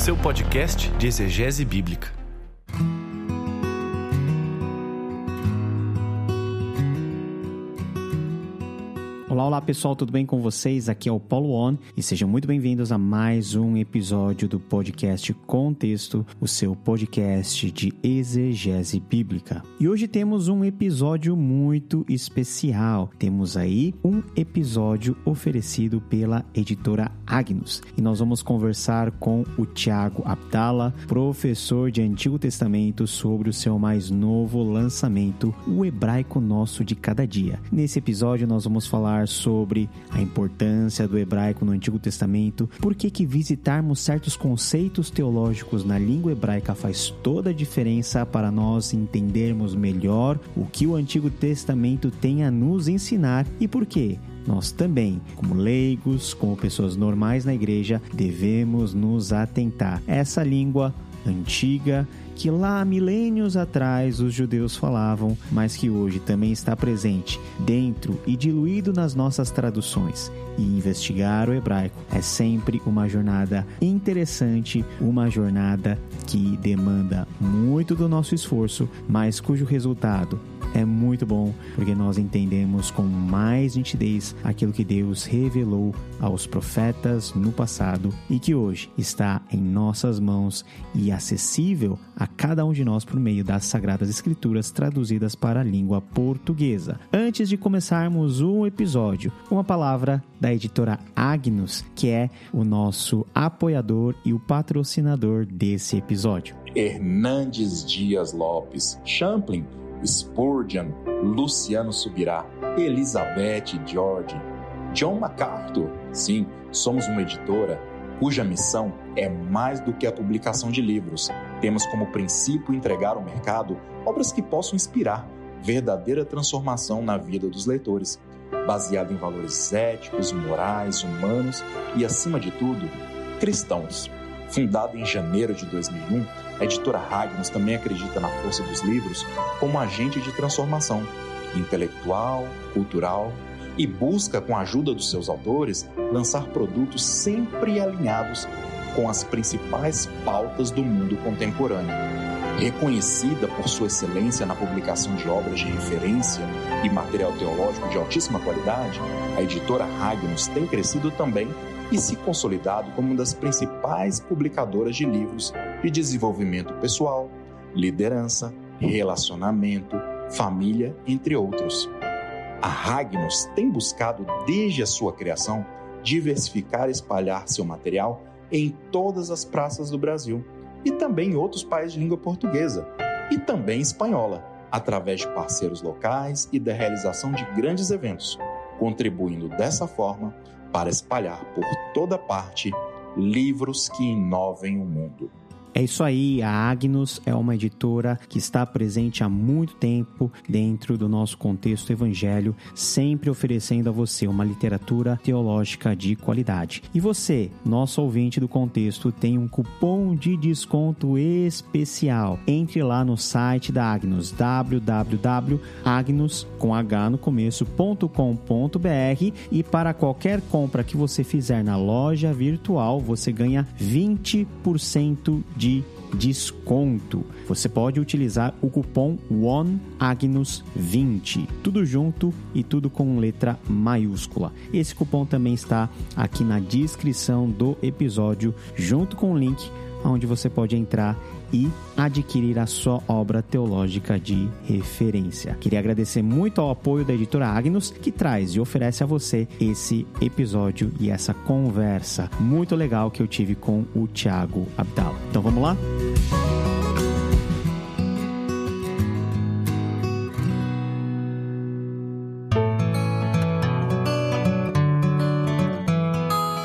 seu podcast de exegese bíblica. Olá, pessoal, tudo bem com vocês? Aqui é o Paulo On e sejam muito bem-vindos a mais um episódio do podcast Contexto, o seu podcast de exegese bíblica. E hoje temos um episódio muito especial. Temos aí um episódio oferecido pela editora Agnus e nós vamos conversar com o Tiago Abdala, professor de Antigo Testamento, sobre o seu mais novo lançamento, O Hebraico Nosso de Cada Dia. Nesse episódio nós vamos falar falar sobre a importância do hebraico no Antigo Testamento, por que que visitarmos certos conceitos teológicos na língua hebraica faz toda a diferença para nós entendermos melhor o que o Antigo Testamento tem a nos ensinar e por quê nós também, como leigos, como pessoas normais na igreja, devemos nos atentar. Essa língua antiga que lá milênios atrás os judeus falavam, mas que hoje também está presente dentro e diluído nas nossas traduções. E investigar o hebraico é sempre uma jornada interessante, uma jornada que demanda muito do nosso esforço, mas cujo resultado é muito bom porque nós entendemos com mais nitidez aquilo que Deus revelou aos profetas no passado e que hoje está em nossas mãos e acessível a cada um de nós por meio das Sagradas Escrituras traduzidas para a língua portuguesa. Antes de começarmos o episódio, uma palavra da editora Agnus, que é o nosso apoiador e o patrocinador desse episódio. Hernandes Dias Lopes, Champlin Spurgeon, Luciano Subirá, Elizabeth George, John MacArthur. Sim, somos uma editora cuja missão é mais do que a publicação de livros. Temos como princípio entregar ao mercado obras que possam inspirar verdadeira transformação na vida dos leitores, baseada em valores éticos, morais, humanos e, acima de tudo, cristãos. Fundada em janeiro de 2001, a editora Ragnos também acredita na força dos livros como agente de transformação intelectual, cultural e busca, com a ajuda dos seus autores, lançar produtos sempre alinhados com as principais pautas do mundo contemporâneo. Reconhecida por sua excelência na publicação de obras de referência e material teológico de altíssima qualidade, a editora Ragnos tem crescido também e se consolidado como uma das principais publicadoras de livros de desenvolvimento pessoal, liderança, relacionamento, família, entre outros. A Ragnos tem buscado, desde a sua criação, diversificar e espalhar seu material em todas as praças do Brasil e também em outros países de língua portuguesa e também espanhola, através de parceiros locais e da realização de grandes eventos, contribuindo dessa forma para espalhar por toda parte livros que inovem o mundo. É isso aí, a Agnus é uma editora que está presente há muito tempo dentro do nosso contexto evangelho, sempre oferecendo a você uma literatura teológica de qualidade. E você, nosso ouvinte do contexto, tem um cupom de desconto especial. Entre lá no site da Agnus, www.agnus com h no começo.com.br e para qualquer compra que você fizer na loja virtual, você ganha 20% de desconto. Você pode utilizar o cupom ONEAGNUS20, tudo junto e tudo com letra maiúscula. Esse cupom também está aqui na descrição do episódio, junto com o link onde você pode entrar e adquirir a sua obra teológica de referência. Queria agradecer muito ao apoio da editora Agnus, que traz e oferece a você esse episódio e essa conversa muito legal que eu tive com o Thiago Abdal. Então vamos lá?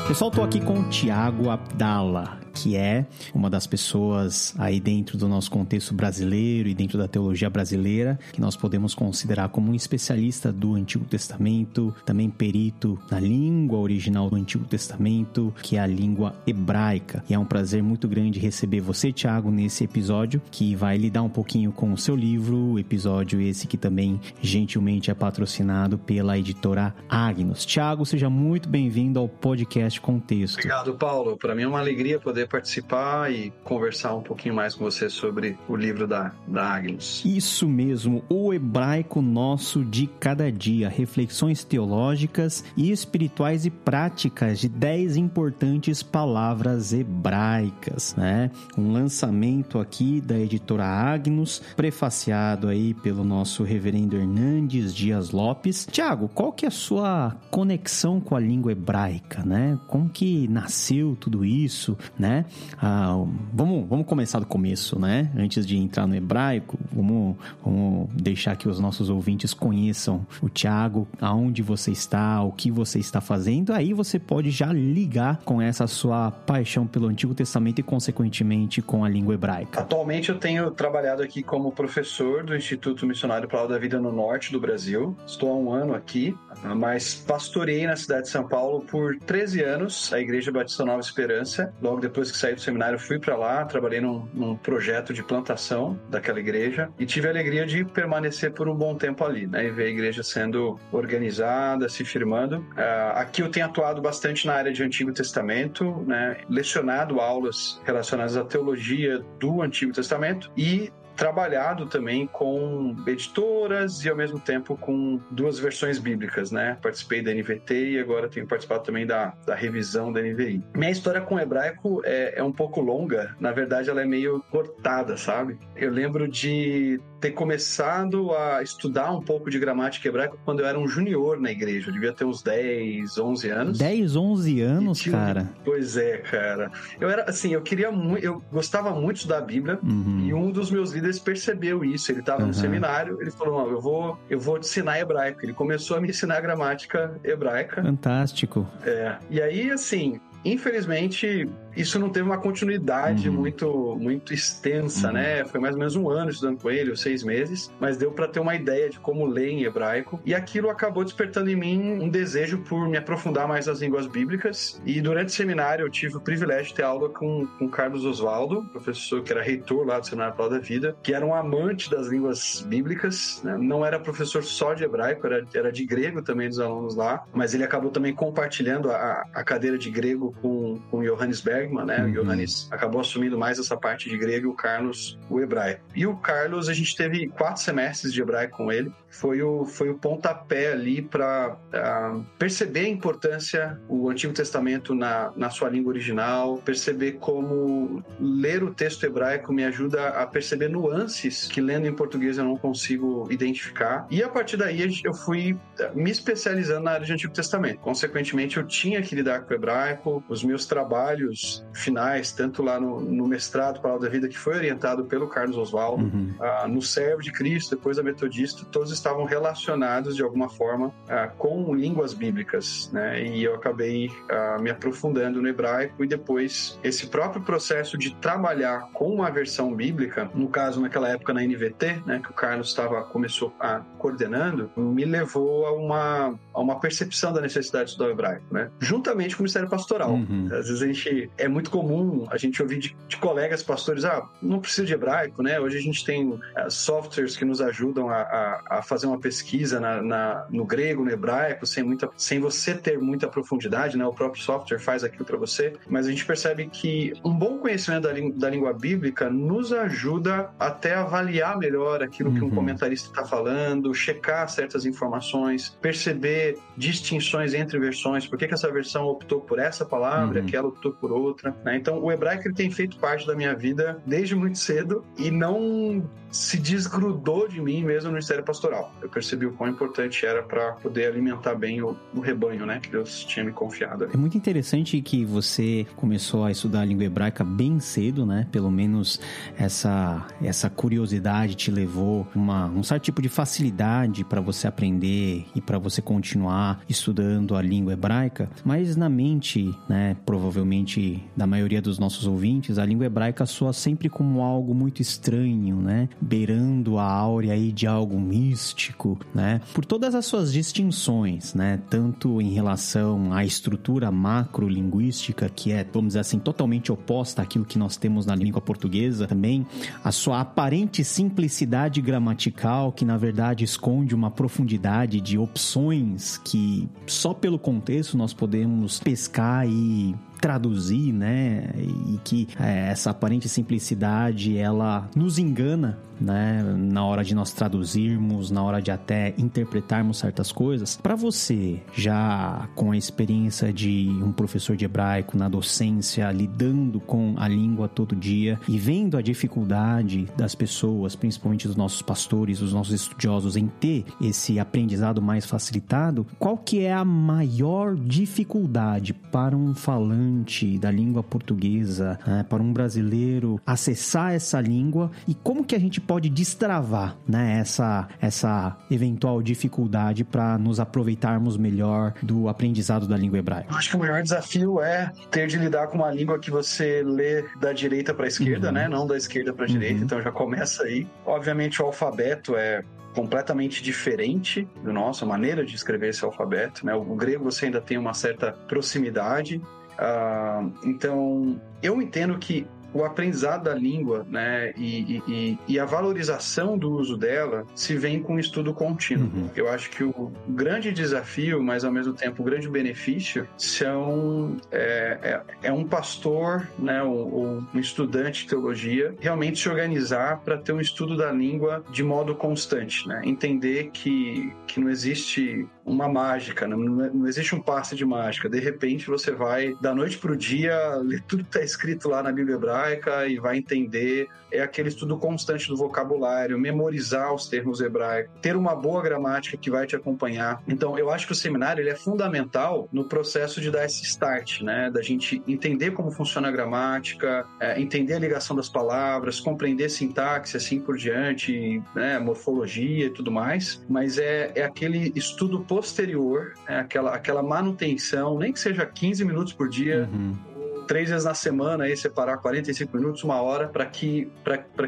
Pessoal, estou aqui com o Tiago Abdala que é uma das pessoas aí dentro do nosso contexto brasileiro e dentro da teologia brasileira, que nós podemos considerar como um especialista do Antigo Testamento, também perito na língua original do Antigo Testamento, que é a língua hebraica. E é um prazer muito grande receber você, Tiago, nesse episódio, que vai lidar um pouquinho com o seu livro, episódio esse que também gentilmente é patrocinado pela editora Agnus. Tiago, seja muito bem-vindo ao podcast Contexto. Obrigado, Paulo. Para mim é uma alegria poder poder participar e conversar um pouquinho mais com você sobre o livro da, da Agnus. Isso mesmo, o hebraico nosso de cada dia, reflexões teológicas e espirituais e práticas de 10 importantes palavras hebraicas, né? Um lançamento aqui da editora Agnus, prefaciado aí pelo nosso reverendo Hernandes Dias Lopes. Tiago, qual que é a sua conexão com a língua hebraica, né? Como que nasceu tudo isso, né? Ah, vamos, vamos começar do começo, né? Antes de entrar no hebraico, vamos, vamos deixar que os nossos ouvintes conheçam o Tiago, aonde você está, o que você está fazendo. Aí você pode já ligar com essa sua paixão pelo Antigo Testamento e, consequentemente, com a língua hebraica. Atualmente eu tenho trabalhado aqui como professor do Instituto Missionário Palavra da Vida no norte do Brasil. Estou há um ano aqui, mas pastorei na cidade de São Paulo por 13 anos, a Igreja Batista Nova Esperança. Logo depois que saí do seminário, fui para lá, trabalhei num, num, projeto de plantação daquela igreja e tive a alegria de permanecer por um bom tempo ali, né? E ver a igreja sendo organizada, se firmando. Uh, aqui eu tenho atuado bastante na área de Antigo Testamento, né? Lecionado aulas relacionadas à teologia do Antigo Testamento e trabalhado também com editoras e ao mesmo tempo com duas versões bíblicas, né? Participei da NVT e agora tenho participado também da, da revisão da NVI. Minha história com o hebraico é, é um pouco longa, na verdade ela é meio cortada, sabe? Eu lembro de ter começado a estudar um pouco de gramática hebraica quando eu era um junior na igreja. Eu devia ter uns 10, 11 anos. 10, 11 anos, tinha... cara? Pois é, cara. Eu era assim, eu queria muito, eu gostava muito da Bíblia uhum. e um dos meus líderes percebeu isso. Ele estava uhum. no seminário, ele falou: "Não, eu vou, eu vou te ensinar hebraico". Ele começou a me ensinar gramática hebraica. Fantástico. É. E aí, assim, infelizmente, isso não teve uma continuidade uhum. muito, muito extensa, uhum. né? Foi mais ou menos um ano estudando com ele, ou seis meses, mas deu para ter uma ideia de como ler em hebraico. E aquilo acabou despertando em mim um desejo por me aprofundar mais nas línguas bíblicas. E durante o seminário eu tive o privilégio de ter aula com, com Carlos Oswaldo, professor que era reitor lá do Seminário Palavra da Vida, que era um amante das línguas bíblicas, né? não era professor só de hebraico, era, era de grego também dos alunos lá, mas ele acabou também compartilhando a, a cadeira de grego com, com Johannes Berg Né? Uhum. O Johannes acabou assumindo mais essa parte de grego e o Carlos o hebraico. E o Carlos, a gente teve quatro semestres de hebraico com ele. Foi o, foi o pontapé ali para uh, ah, perceber a importância o Antigo Testamento na, na sua língua original, perceber como ler o texto hebraico me ajuda a perceber nuances que lendo em português eu não consigo identificar. E a partir daí eu fui ah, me especializando na área de Antigo Testamento. Consequentemente, eu tinha que lidar com o hebraico, os meus trabalhos finais, tanto lá no, no mestrado Palavra da Vida, que foi orientado pelo Carlos Oswaldo, uhum. uh, no Servo de Cristo, depois da Metodista, todos estavam relacionados de alguma forma uh, com línguas bíblicas, né? E eu acabei uh, me aprofundando no hebraico e depois esse próprio processo de trabalhar com uma versão bíblica, no caso naquela época na NVT, né, que o Carlos estava começou a coordenando, me levou a uma a uma percepção da necessidade de estudar o hebraico, né? Juntamente com o Ministério Pastoral. Uhum. Às vezes a gente é muito comum a gente ouvir de, de, colegas pastores, ah, não precisa de hebraico, né? Hoje a gente tem uh, softwares que nos ajudam a, a, a fazer uma pesquisa na, na, no grego, no hebraico, sem, muita, sem você ter muita profundidade, né? O próprio software faz aquilo para você, mas a gente percebe que um bom conhecimento da, da língua bíblica nos ajuda até a avaliar melhor aquilo uhum. que um uhum. comentarista está falando, checar certas informações, perceber distinções entre versões, por que, que essa versão optou por essa palavra, uhum. aquela optou por outra. Né? Então, o hebraico ele tem feito parte da minha vida desde muito cedo e não se desgrudou de mim mesmo no ministério pastoral. Eu percebi o quão importante era para poder alimentar bem o, o, rebanho, né, que Deus tinha me confiado. Ali. É muito interessante que você começou a estudar a língua hebraica bem cedo, né? Pelo menos essa essa curiosidade te levou uma um certo tipo de facilidade para você aprender e para você continuar estudando a língua hebraica, mas na mente, né, provavelmente da maioria dos nossos ouvintes, a língua hebraica soa sempre como algo muito estranho, né? Beirando a áurea aí de algo místico, né? Por todas as suas distinções, né? Tanto em relação à estrutura macrolinguística, que é, vamos dizer assim, totalmente oposta àquilo que nós temos na língua portuguesa, também a sua aparente simplicidade gramatical, que na verdade esconde uma profundidade de opções que só pelo contexto nós podemos pescar e traduzir, né? E que é, essa aparente simplicidade ela nos engana né, na hora de nós traduzirmos, na hora de até interpretarmos certas coisas. Para você, já com a experiência de um professor de hebraico na docência, lidando com a língua todo dia e vendo a dificuldade das pessoas, principalmente dos nossos pastores, dos nossos estudiosos em ter esse aprendizado mais facilitado, qual que é a maior dificuldade para um falante da língua portuguesa, né, para um brasileiro acessar essa língua e como que a gente pode destravar né, essa, essa eventual dificuldade para nos aproveitarmos melhor do aprendizado da língua hebraica? Acho que o maior desafio é ter de lidar com uma língua que você lê da direita para a esquerda, uhum. né? Não da esquerda para a direita, uhum. então já começa aí. Obviamente o alfabeto é completamente diferente do nosso, a maneira de escrever esse alfabeto, né? O grego você ainda tem uma certa proximidade, Uh, então, eu entendo que o aprendizado da língua né, e, e, e, a valorização do uso dela se vem com estudo contínuo. Uhum. Eu acho que o grande desafio, mas ao mesmo tempo o grande benefício, são é, é, é um pastor né, ou, um estudante de teologia realmente se organizar para ter um estudo da língua de modo constante. Né? Entender que, que não existe uma mágica, não, não existe um passe de mágica. De repente você vai, da noite para o dia, ler tudo que está escrito lá na Bíblia hebraica hebraica e vai entender. É aquele estudo constante do vocabulário, memorizar os termos hebraicos, ter uma boa gramática que vai te acompanhar. Então, eu acho que o seminário ele é fundamental no processo de dar esse start, né? Da gente entender como funciona a gramática, é, entender a ligação das palavras, compreender sintaxe, assim por diante, né? morfologia e tudo mais. Mas é, é aquele estudo posterior, é aquela, aquela manutenção, nem que seja 15 minutos por dia. Uhum três vezes na semana, aí separar 45 minutos, uma hora, para que,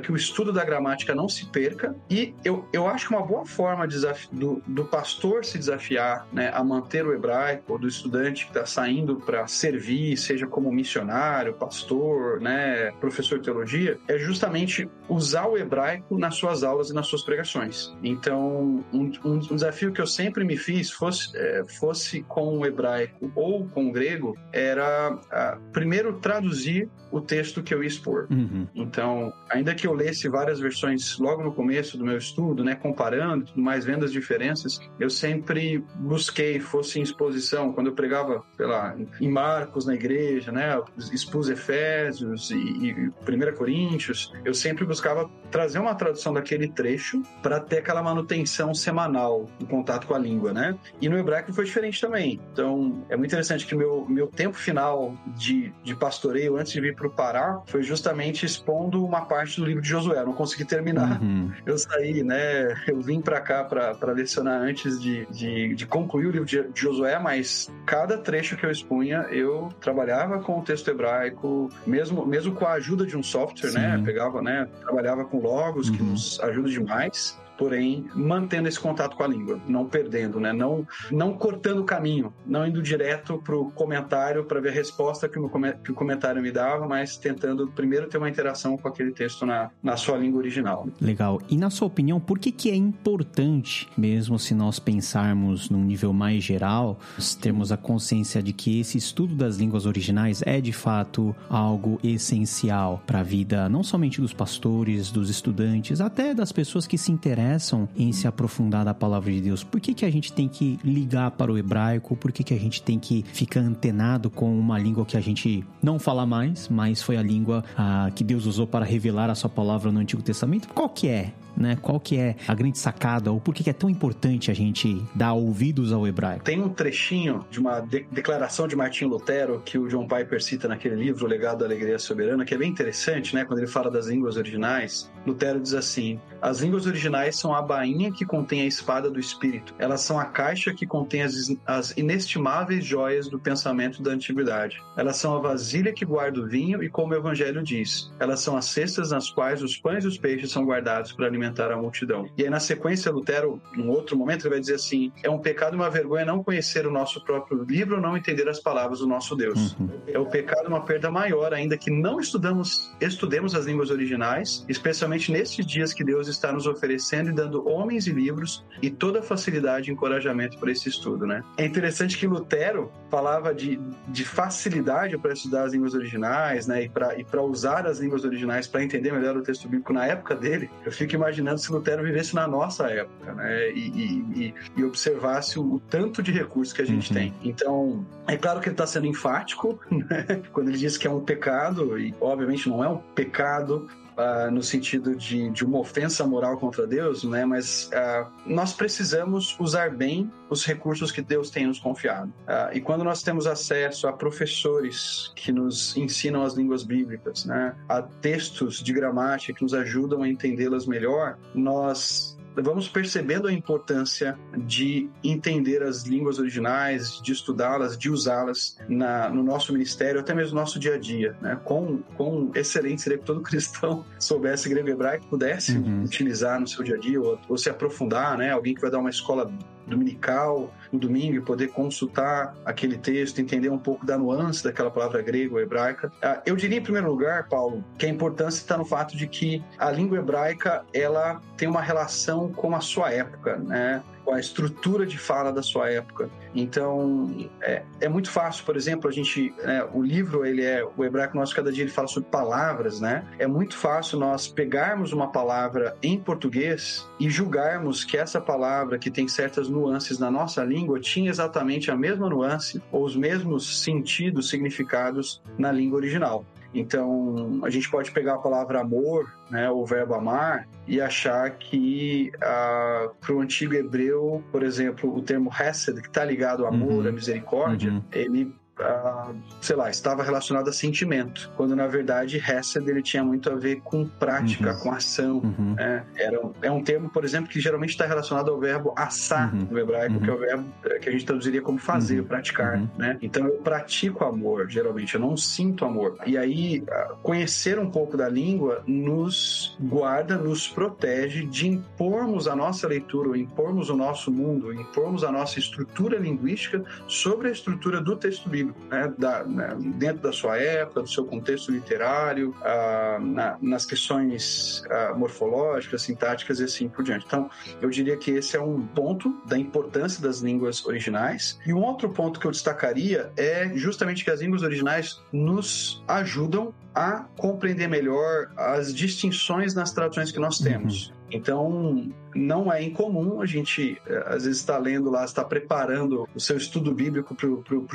que o estudo da gramática não se perca. E eu, eu acho que uma boa forma do, do pastor se desafiar né, a manter o hebraico, ou do estudante que está saindo para servir, seja como missionário, pastor, né, professor de teologia, é justamente usar o hebraico nas suas aulas e nas suas pregações. Então, um, um desafio que eu sempre me fiz, fosse, é, fosse com o hebraico ou com o grego, era, a, primeiro traduzir o texto que eu ia expor. Uhum. Então, ainda que eu lesse várias versões logo no começo do meu estudo, né, comparando, tudo mais, vendo as diferenças, eu sempre busquei, fosse em exposição, quando eu pregava, sei lá, em Marcos na igreja, né, expus Efésios e, e 1 Coríntios, eu sempre buscava trazer uma tradução daquele trecho para ter aquela manutenção semanal do contato com a língua, né? E no hebraico foi diferente também. Então, é muito interessante que meu, meu tempo final de, de pastoreio antes de vir para o Pará foi justamente expondo uma parte do livro de Josué. Eu não consegui terminar. Uhum. Eu saí, né? Eu vim para cá para lecionar antes de, de, de, concluir o livro de, de Josué, mas cada trecho que eu expunha, eu trabalhava com o texto hebraico, mesmo, mesmo com a ajuda de um software, né? Sim. né? Pegava, né? Trabalhava com logos, uhum. que nos ajuda demais porém mantendo esse contato com a língua, não perdendo, né? não, não cortando o caminho, não indo direto para o comentário para ver a resposta que o, que o comentário me dava, mas tentando primeiro ter uma interação com aquele texto na, na sua língua original. Legal. E na sua opinião, por que, que é importante, mesmo se nós pensarmos num nível mais geral, termos a consciência de que esse estudo das línguas originais é de fato algo essencial para a vida, não somente dos pastores, dos estudantes, até das pessoas que se interessam interessam em se aprofundar da palavra de Deus, por que, que a gente tem que ligar para o hebraico? Por que, que a gente tem que ficar antenado com uma língua que a gente não fala mais, mas foi a língua ah, que Deus usou para revelar a sua palavra no Antigo Testamento? Qual que é né? Qual que é a grande sacada ou por que é tão importante a gente dar ouvidos ao hebraico? Tem um trechinho de uma de declaração de Martin Lutero que o John Piper cita naquele livro, O Legado da Alegria Soberana, que é bem interessante, né? Quando ele fala das línguas originais, Lutero diz assim: as línguas originais são a bainha que contém a espada do espírito. Elas são a caixa que contém as, as inestimáveis joias do pensamento da antiguidade. Elas são a vasilha que guarda o vinho e, como o evangelho diz, elas são as cestas nas quais os pães e os peixes são guardados para alimentar alimentar a multidão. E aí, na sequência, Lutero, num outro momento, ele vai dizer assim: é um pecado e uma vergonha não conhecer o nosso próprio livro ou não entender as palavras do nosso Deus. Uhum. É o pecado uma perda maior, ainda que não estudamos, estudemos as línguas originais, especialmente nesses dias que Deus está nos oferecendo e dando homens e livros e toda a facilidade e encorajamento para esse estudo, né? É interessante que Lutero falava de, de facilidade para estudar as línguas originais, né? E para e usar as línguas originais para entender melhor o texto bíblico na época dele. Eu fico imaginando se Lutero vivesse na nossa época, né? E, e, e observasse o, o, tanto de recursos que a gente uhum. tem. Então, é claro que ele está sendo enfático, né? Quando ele diz que é um pecado, e obviamente não é um pecado, uh, no sentido de, de uma ofensa moral contra Deus, né? Mas uh, nós precisamos usar bem os recursos que Deus tem nos confiado. Uh, e quando nós temos acesso a professores que nos ensinam as línguas bíblicas, né? A textos de gramática que nos ajudam a entendê-las melhor, nós vamos percebendo a importância de entender as línguas originais, de estudá-las, de usá-las no nosso ministério, até mesmo no nosso dia a dia. Né? Com, com excelente seria que todo cristão soubesse grego e hebraico, pudesse uhum. utilizar no seu dia a dia ou, ou se aprofundar, né? alguém que vai dar uma escola dominical, no domingo, e poder consultar aquele texto, entender um pouco da nuance daquela palavra grega ou hebraica. Ah, eu diria, em primeiro lugar, Paulo, que a importância está no fato de que a língua hebraica ela tem uma relação com a sua época, né? Com a estrutura de fala da sua época. Então, é, é muito fácil, por exemplo, a gente, né, o livro, ele é, o hebraico nosso, cada dia ele fala sobre palavras, né? É muito fácil nós pegarmos uma palavra em português e julgarmos que essa palavra, que tem certas nuances na nossa língua, tinha exatamente a mesma nuance ou os mesmos sentidos, significados na língua original. Então, a gente pode pegar a palavra amor, né, o verbo amar, e achar que ah, para o antigo hebreu, por exemplo, o termo hesed, que está ligado ao amor, uhum. à misericórdia, uhum. ele uh, sei lá, estava relacionado a sentimento, quando na verdade Hesed ele tinha muito a ver com prática, uhum. com ação. Uhum. Né? Era, é um termo, por exemplo, que geralmente está relacionado ao verbo assar uhum. no hebraico, que é o uhum. verbo eh, que a gente traduziria como fazer, uhum. praticar. Uhum. Né? Então eu pratico amor, geralmente, eu não sinto amor. E aí, conhecer um pouco da língua nos guarda, nos protege de impormos a nossa leitura, ou impormos o nosso mundo, impormos a nossa estrutura linguística sobre a estrutura do texto bíblico né, da, né, dentro da sua época, do seu contexto literário, ah, na, nas questões ah, morfológicas, sintáticas e assim por diante. Então, eu diria que esse é um ponto da importância das línguas originais. E um outro ponto que eu destacaria é justamente que as línguas originais nos ajudam a compreender melhor as distinções nas traduções que nós temos. Uhum. Então, não é incomum a gente, eh, às vezes, está lendo lá, está preparando o seu estudo bíblico para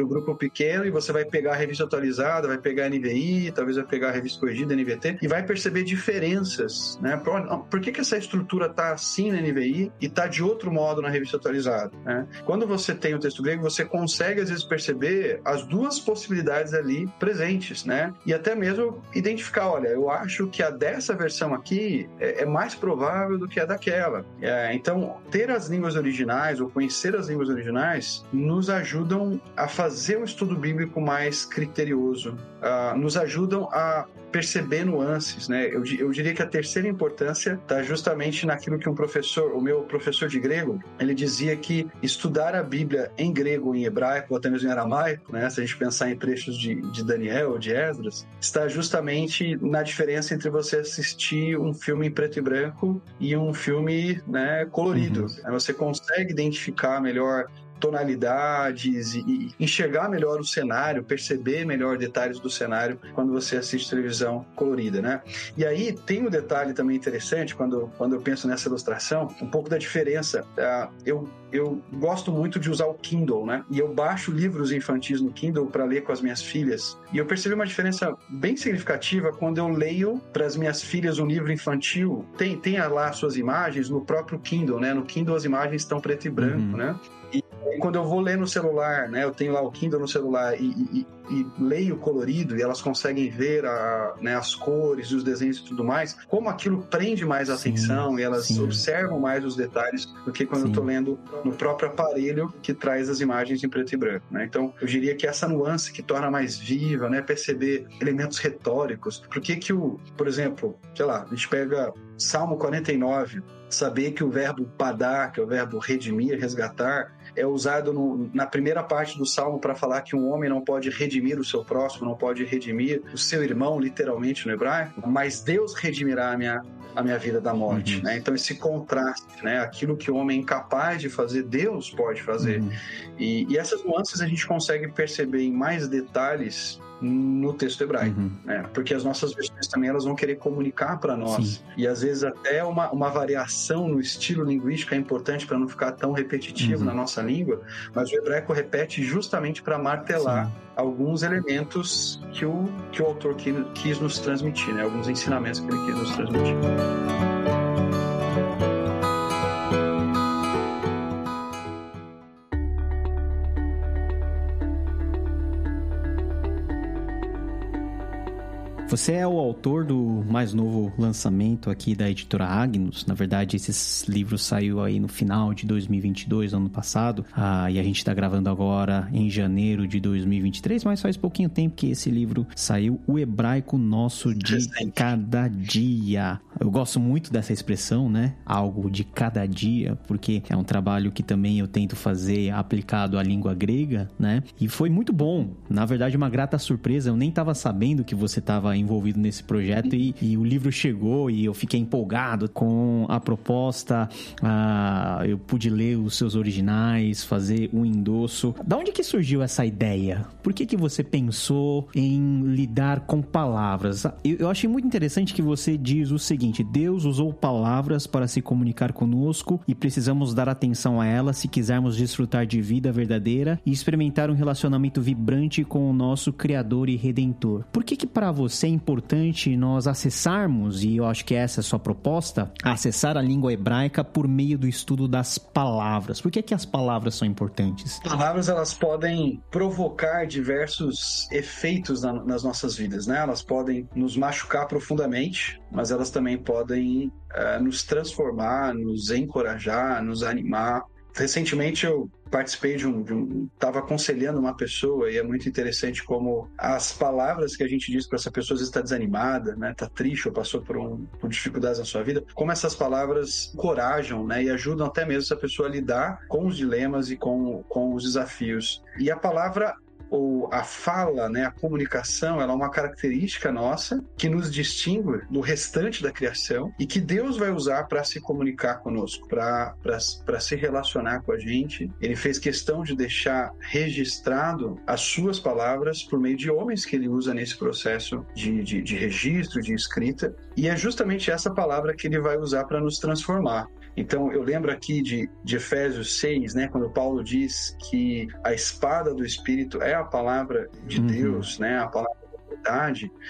o grupo pequeno e você vai pegar a revista atualizada, vai pegar a NVI, talvez vai pegar a revista corrigida, NVT, e vai perceber diferenças, né? Por, por que, que essa estrutura está assim na NVI e está de outro modo na revista atualizada? Né? Quando você tem o texto grego, você consegue, às vezes, perceber as duas possibilidades ali presentes, né? E até mesmo identificar, olha, eu acho que a dessa versão aqui é, é mais provável do que a daquela. É, então, ter as línguas originais ou conhecer as línguas originais nos ajudam a fazer o estudo bíblico mais criterioso, uh, nos ajudam a perceber nuances, né? Eu, eu diria que a terceira importância está justamente naquilo que um professor, o meu professor de grego, ele dizia que estudar a Bíblia em grego, em hebraico, ou até mesmo em aramaico, né? Se a gente pensar em trechos de, de Daniel, de Esdras, está justamente na diferença entre você assistir um filme em preto e branco e um filme, né, colorido. Uhum. Você consegue identificar melhor tonalidades e, enxergar melhor o cenário, perceber melhor detalhes do cenário quando você assiste televisão colorida, né? E aí tem um detalhe também interessante quando, quando eu penso nessa ilustração, um pouco da diferença. Uh, eu eu gosto muito de usar o Kindle, né? E eu baixo livros infantis no Kindle para ler com as minhas filhas. E eu percebi uma diferença bem significativa quando eu leio para as minhas filhas um livro infantil. Tem, tem lá suas imagens no próprio Kindle, né? No Kindle as imagens estão preto e branco, uhum. né? E quando eu vou ler no celular, né, eu tenho lá o Kindle no celular e, e, e leio colorido e elas conseguem ver a, né, as cores, os desenhos e tudo mais, como aquilo prende mais a atenção e elas sim. observam mais os detalhes do que quando sim. eu estou lendo no próprio aparelho que traz as imagens em preto e branco. Né? Então, eu diria que essa nuance que torna mais viva, né, perceber elementos retóricos. Por que que o, por exemplo, sei lá, a gente pega Salmo 49, saber que o verbo padar, que é o verbo redimir, resgatar, é usado no, na primeira parte do salmo para falar que um homem não pode redimir o seu próximo, não pode redimir o seu irmão, literalmente no hebraico, mas Deus redimirá a minha, a minha vida da morte. Uhum. Né? Então, esse contraste, né? aquilo que o homem é incapaz de fazer, Deus pode fazer. Uhum. E, e essas nuances a gente consegue perceber em mais detalhes no texto hebraico, uhum. né? Porque as nossas versões também elas vão querer comunicar para nós. Sim. E às vezes até uma, uma variação no estilo linguístico é importante para não ficar tão repetitivo uhum. na nossa língua, mas o hebraico repete justamente para martelar Sim. alguns elementos que o, que o autor quis, quis nos transmitir, né? Alguns ensinamentos que ele quis nos transmitir. Você é o autor do mais novo lançamento aqui da editora Agnus. Na verdade, esse livro saiu aí no final de 2022, ano passado, ah, e a gente está gravando agora em janeiro de 2023, mas faz pouquinho tempo que esse livro saiu, O Hebraico Nosso de Cada Dia. Eu gosto muito dessa expressão, né? Algo de cada dia, porque é um trabalho que também eu tento fazer aplicado à língua grega, né? E foi muito bom. Na verdade, uma grata surpresa. Eu nem estava sabendo que você estava envolvido nesse projeto e, e, o livro chegou e eu fiquei empolgado com a proposta. Ah, eu pude ler os seus originais, fazer um endosso. Da onde que surgiu essa ideia? Por que que você pensou em lidar com palavras? Eu, eu achei muito interessante que você diz o seguinte: Deus usou palavras para se comunicar conosco e precisamos dar atenção a elas se quisermos desfrutar de vida verdadeira e experimentar um relacionamento vibrante com o nosso Criador e Redentor. Por que que para você importante nós acessarmos, e eu acho que essa é a sua proposta, acessar a língua hebraica por meio do estudo das palavras. Por que, que as palavras são importantes? Palavras elas podem provocar diversos efeitos na, nas nossas vidas, né? Elas podem nos machucar profundamente, mas elas também podem uh, nos transformar, nos encorajar, nos animar. Recentemente eu participei de um, de um aconselhando uma pessoa e é muito interessante como as palavras que a gente diz para essa pessoa está desanimada, né, tá triste ou passou por, um, por dificuldades na sua vida, como essas palavras encorajam, né, e ajudam até mesmo essa pessoa a lidar com os dilemas e com, com os desafios. E a palavra ou a fala, né, a comunicação, ela é uma característica nossa que nos distingue do restante da criação e que Deus vai usar para se comunicar conosco, para se relacionar com a gente. Ele fez questão de deixar registrado as suas palavras por meio de homens que ele usa nesse processo de, de, de registro, de escrita. E é justamente essa palavra que ele vai usar para nos transformar. Então, eu lembro aqui de, de Efésios 6, né, quando Paulo diz que a espada do Espírito é a palavra de uhum. Deus, né, a palavra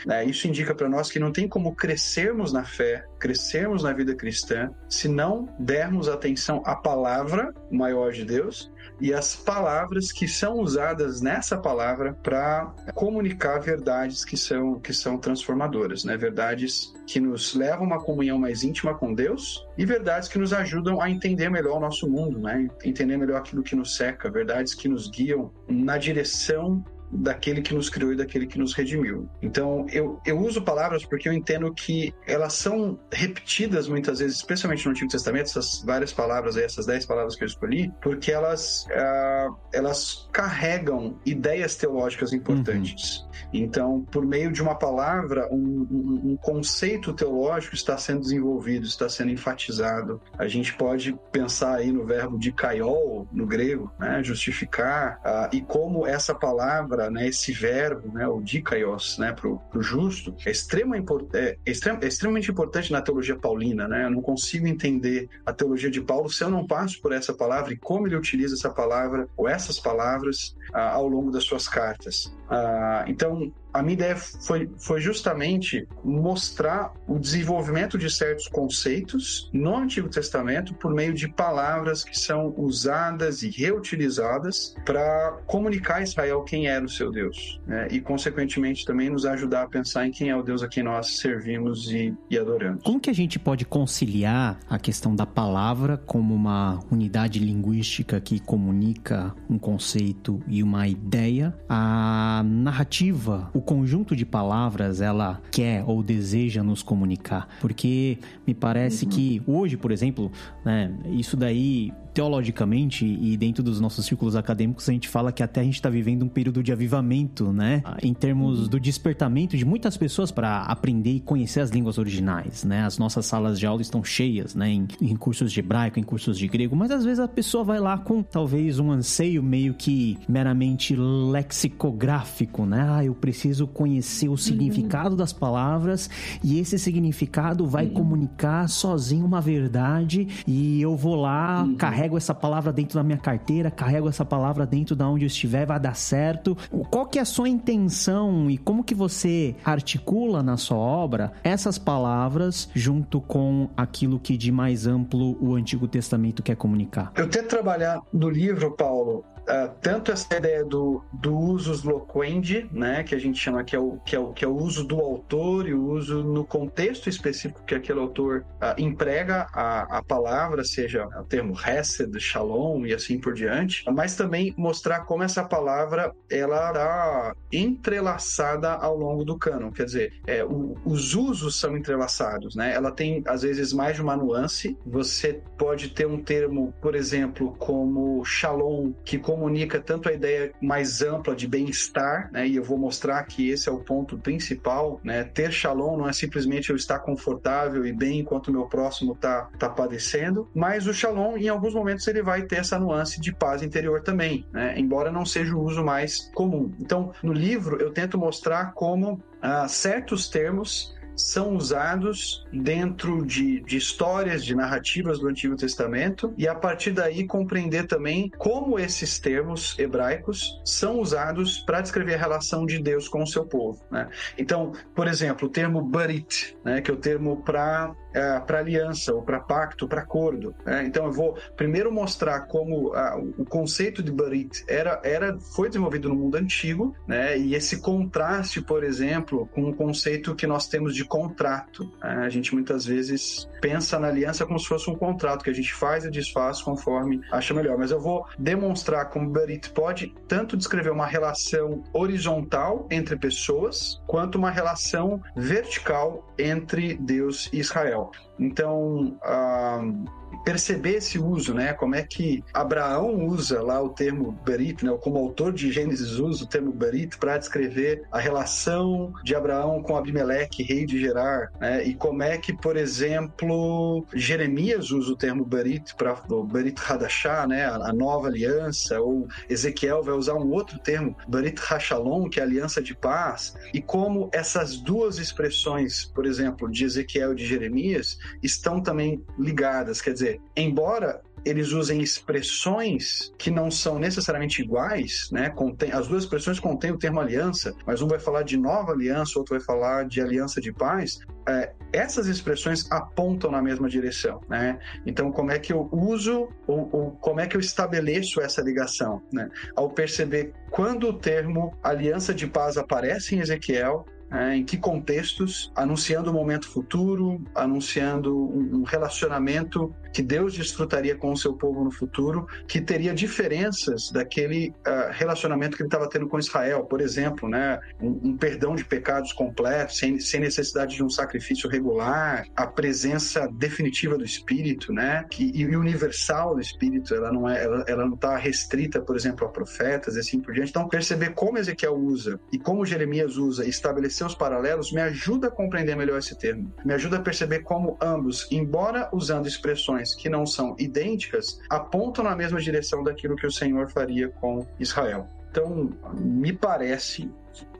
né, isso indica para nós que não tem como crescermos na fé, crescermos na vida cristã, se não dermos atenção à palavra maior de Deus e as palavras que são usadas nessa palavra para comunicar verdades que são, que são transformadoras, né? Verdades que nos levam a uma comunhão mais íntima com Deus e verdades que nos ajudam a entender melhor o nosso mundo, né? Entender melhor aquilo que nos seca, verdades que nos guiam na direção daquele que nos criou e daquele que nos redimiu. Então, eu, eu uso palavras porque eu entendo que elas são repetidas muitas vezes, especialmente no Antigo Testamento, essas várias palavras, essas dez palavras que eu escolhi, porque elas, uh, elas carregam ideias teológicas importantes. Uhum. Então, por meio de uma palavra, um, um, um, conceito teológico está sendo desenvolvido, está sendo enfatizado. A gente pode pensar aí no verbo de kaiol, no grego, né, justificar, uh, e como essa palavra palavra, né, esse verbo, né, o dikaios, né, para o justo, é, extrema, é, extrem, é extremamente importante na teologia paulina. Né? Eu não consigo entender a teologia de Paulo se eu não passo por essa palavra e como ele utiliza essa palavra ou essas palavras ah, ao longo das suas cartas. Ah, então, a minha ideia foi, foi justamente mostrar o desenvolvimento de certos conceitos no Antigo Testamento por meio de palavras que são usadas e reutilizadas para comunicar a Israel quem era o seu Deus, né? e consequentemente também nos ajudar a pensar em quem é o Deus a quem nós servimos e, e adoramos. Como que a gente pode conciliar a questão da palavra como uma unidade linguística que comunica um conceito e uma ideia, a narrativa, o conjunto de palavras ela quer ou deseja nos comunicar? Porque me parece uhum. que hoje, por exemplo, né, isso daí teologicamente e dentro dos nossos círculos acadêmicos, a gente fala que até a gente está vivendo um período de avivamento, né? Em termos do despertamento de muitas pessoas para aprender e conhecer as línguas originais, né? As nossas salas de aula estão cheias, né? Em, em cursos de hebraico, em cursos de grego, mas às vezes a pessoa vai lá com talvez um anseio meio que meramente lexicográfico, né? Ah, eu preciso conhecer o significado uhum. das palavras e esse significado vai uhum. comunicar sozinho uma verdade e eu vou lá, uhum. carrego carrego essa palavra dentro da minha carteira, carrego essa palavra dentro da onde eu estiver, vai dar certo. Qual que é a sua intenção e como que você articula na sua obra essas palavras junto com aquilo que de mais amplo o Antigo Testamento quer comunicar? Eu tento trabalhar no livro, Paulo, Uh, tanto essa ideia do, do uso loquendi, né, que a gente chama que é, o, que, é o, que é o uso do autor e o uso no contexto específico que aquele autor uh, emprega a, a palavra, seja o termo hesed, shalom e assim por diante, mas também mostrar como essa palavra ela está entrelaçada ao longo do cânon, quer dizer, é, o, os usos são entrelaçados, né, ela tem às vezes mais de uma nuance, você pode ter um termo, por exemplo, como shalom, que comunica tanto a ideia mais ampla de bem-estar, né? E eu vou mostrar que esse é o ponto principal, né? Ter shalom não é simplesmente eu estar confortável e bem enquanto o meu próximo está tá padecendo, mas o shalom, em alguns momentos, ele vai ter essa nuance de paz interior também, né? Embora não seja o uso mais comum. Então, no livro, eu tento mostrar como ah, certos termos são usados dentro de, de histórias, de narrativas do Antigo Testamento, e a partir daí compreender também como esses termos hebraicos são usados para descrever a relação de Deus com o seu povo. Né? Então, por exemplo, o termo barit, né, que é o termo para é, para aliança, ou para pacto, para acordo. Né? Então eu vou primeiro mostrar como a, o conceito de Barit era, era, foi desenvolvido no mundo antigo, né? e esse contraste, por exemplo, com o conceito que nós temos de contrato. Né? A gente muitas vezes pensa na aliança como se fosse um contrato que a gente faz e desfaz conforme acha melhor. Mas eu vou demonstrar como Barit pode tanto descrever uma relação horizontal entre pessoas, quanto uma relação vertical entre Deus e Israel. Então, ah, perceber esse uso, né? Como é que Abraão usa lá o termo Berit, né? Como autor de Gênesis usa o termo Berit para descrever a relação de Abraão com Abimeleque, rei de Gerar, né? E como é que, por exemplo, Jeremias usa o termo Berit para o Berit Hadashah, né? A nova aliança, ou Ezequiel vai usar um outro termo, Berit Hashalom, que é aliança de paz, e como essas duas expressões, por exemplo, de Ezequiel e de Jeremias, estão também ligadas, quer dizer, embora eles usem expressões que não são necessariamente iguais, né? Contém, as duas expressões contêm o termo aliança, mas um vai falar de nova aliança, outro vai falar de aliança de paz. É, essas expressões apontam na mesma direção, né? Então, como é que eu uso ou, ou como é que eu estabeleço essa ligação, né? Ao perceber quando o termo aliança de paz aparece em Ezequiel, é, em que contextos, anunciando o um momento futuro, anunciando um relacionamento que Deus desfrutaria com o seu povo no futuro, que teria diferenças daquele uh, relacionamento que ele estava tendo com Israel, por exemplo, né, um, um, perdão de pecados completo, sem, sem necessidade de um sacrifício regular, a presença definitiva do Espírito, né, que, e universal do Espírito, ela não é, ela, ela não está restrita, por exemplo, a profetas e assim por diante. Então, perceber como Ezequiel usa e como Jeremias usa, estabelecer os paralelos, me ajuda a compreender melhor esse termo, me ajuda a perceber como ambos, embora usando expressões que não são idênticas apontam na mesma direção daquilo que o Senhor faria com Israel. Então, me parece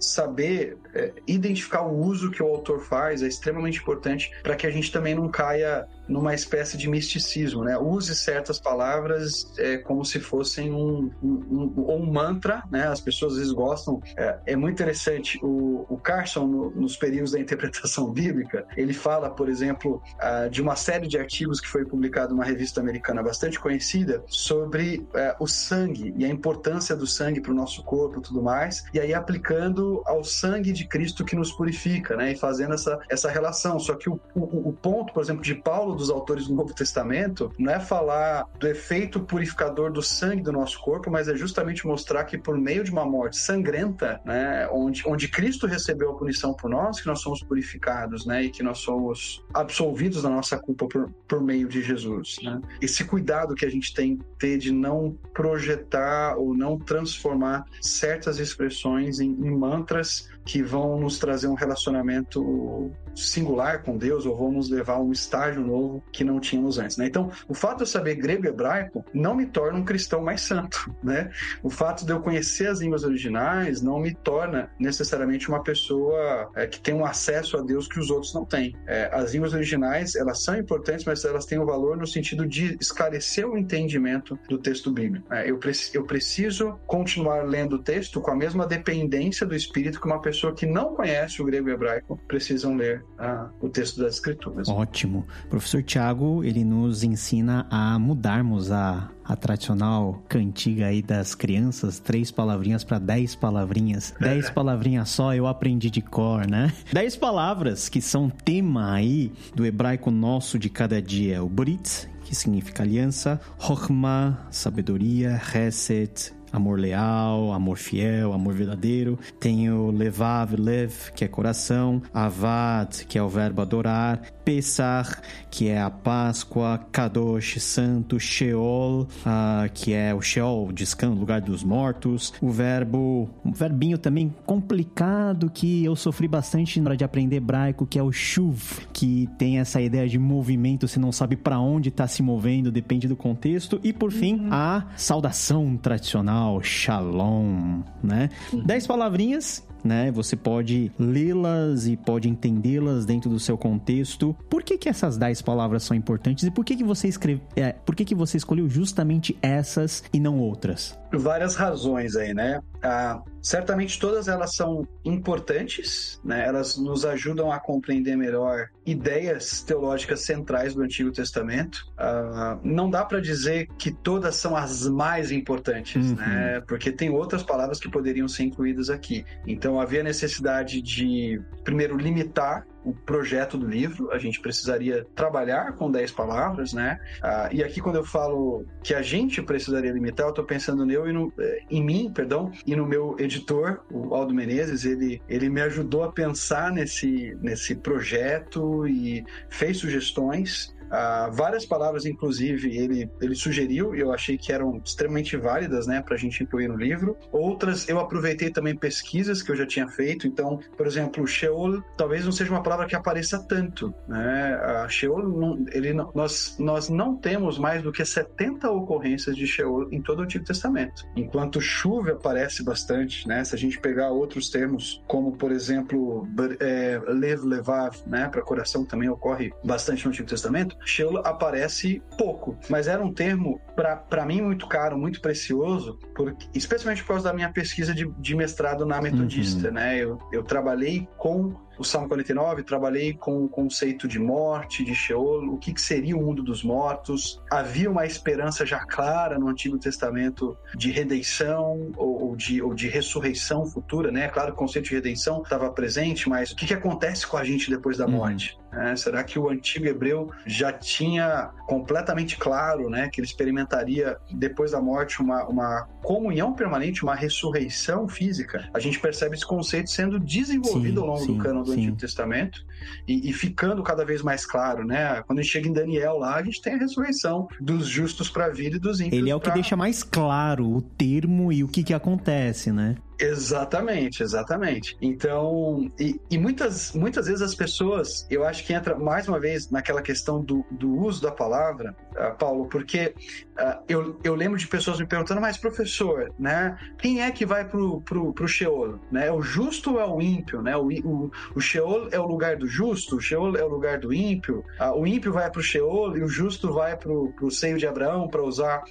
saber é, identificar o uso que o autor faz é extremamente importante para que a gente também não caia numa espécie de misticismo, né? Use certas palavras é, como se fossem um, um, um, um, mantra, né? As pessoas às vezes gostam. É, é muito interessante. O, o Carson, no, nos períodos da interpretação bíblica, ele fala, por exemplo, uh, de uma série de artigos que foi publicado numa revista americana bastante conhecida sobre uh, o sangue e a importância do sangue para o nosso corpo e tudo mais, e aí aplicando ao sangue de Cristo que nos purifica, né? E fazendo essa, essa relação. Só que o, o, o ponto, por exemplo, de Paulo dos autores do Novo Testamento não é falar do efeito purificador do sangue do nosso corpo, mas é justamente mostrar que por meio de uma morte sangrenta, né, onde, onde Cristo recebeu a punição por nós, que nós somos purificados, né, e que nós somos absolvidos da nossa culpa por, por meio de Jesus. Né? Esse cuidado que a gente tem ter de não projetar ou não transformar certas expressões em, em mantras que vão nos trazer um relacionamento singular com Deus ou vão nos levar a um estágio novo que não tínhamos antes. Né? Então, o fato de eu saber grego e hebraico não me torna um cristão mais santo. Né? O fato de eu conhecer as línguas originais não me torna necessariamente uma pessoa é, que tem um acesso a Deus que os outros não têm. É, as línguas originais elas são importantes, mas elas têm o um valor no sentido de esclarecer o entendimento do texto bíblico. É, eu, pre eu preciso continuar lendo o texto com a mesma dependência do Espírito que uma pessoa pessoa que não conhece o grego e o hebraico precisam ler ah, o texto das escrituras. Ótimo. Professor Tiago, ele nos ensina a mudarmos a, a tradicional cantiga aí das crianças, três palavrinhas para dez palavrinhas. Dez palavrinhas só eu aprendi de cor, né? Dez palavras que são tema aí do hebraico nosso de cada dia. O Brit, que significa aliança, Chokhmah, sabedoria, Reset, amor leal, amor fiel, amor verdadeiro. Tem o levav, lev, que é coração, avad, que é o verbo adorar, Pesach, que é a Páscoa, Kadosh, Santo, Sheol, uh, que é o Sheol, descanso, lugar dos mortos, o verbo, um verbinho também complicado que eu sofri bastante na hora de aprender hebraico, que é o Shuv, que tem essa ideia de movimento, você não sabe para onde está se movendo, depende do contexto, e por fim, uhum. a saudação tradicional, Shalom, né? Uhum. Dez palavrinhas né? Você pode lê-las e pode entendê-las dentro do seu contexto. Por que, que essas 10 palavras são importantes e por que, que você escreve, é, por que, que você escolheu justamente essas e não outras? Várias razões aí, né? Ah, certamente todas elas são importantes, né? Elas nos ajudam a compreender melhor ideias teológicas centrais do Antigo Testamento. Ah, não dá para dizer que todas são as mais importantes, uhum. né? Porque tem outras palavras que poderiam ser incluídas aqui. Então então havia necessidade de, primeiro, limitar o projeto do livro, a gente precisaria trabalhar com 10 palavras, né? Ah, e aqui quando eu falo que a gente precisaria limitar, eu estou pensando eu e no, eh, em mim, perdão, e no meu editor, o Aldo Menezes, ele, ele me ajudou a pensar nesse, nesse projeto e fez sugestões Uh, várias palavras, inclusive, ele, ele sugeriu e eu achei que eram extremamente válidas, né, para a gente incluir no livro. Outras, eu aproveitei também pesquisas que eu já tinha feito. Então, por exemplo, Sheol talvez não seja uma palavra que apareça tanto, né? A Sheol, não, ele, nós, nós não temos mais do que 70 ocorrências de Sheol em todo o Antigo Testamento. Enquanto chuva aparece bastante, né? Se a gente pegar outros termos, como, por exemplo, é, lev, levav, né, para coração também ocorre bastante no Antigo Testamento, Sheol aparece pouco, mas era um termo para mim muito caro, muito precioso, porque, especialmente por causa da minha pesquisa de, de mestrado na metodista, uhum. né? Eu, eu trabalhei com o Salmo 49, trabalhei com o conceito de morte, de Sheol, o que, que seria o mundo dos mortos. Havia uma esperança já clara no Antigo Testamento de redenção ou, ou de, ou de ressurreição futura, né? Claro, o conceito de redenção estava presente, mas o que, que acontece com a gente depois da uhum. morte? É, será que o antigo hebreu já tinha completamente claro né, que ele experimentaria depois da morte uma, uma comunhão permanente, uma ressurreição física? A gente percebe esse conceito sendo desenvolvido sim, ao longo sim, do cano do sim. Antigo Testamento e, e, ficando cada vez mais claro. Né? Quando a gente chega em Daniel lá, a gente tem a ressurreição dos justos para a vida e dos ímpios. Ele é o pra... que deixa mais claro o termo e o que, que acontece, né? Exatamente, exatamente. Então, e, e, muitas, muitas vezes as pessoas, eu acho que entra mais uma vez naquela questão do, do uso da palavra, uh, Paulo, porque uh, eu, eu lembro de pessoas me perguntando, mas professor, né, quem é que vai pro, pro, pro Sheol? Né? O justo ou é o ímpio? Né? O, o, o Sheol é o lugar do justo, o Sheol é o lugar do ímpio, uh, o ímpio vai pro Sheol e o justo vai pro, pro seio de Abraão, para usar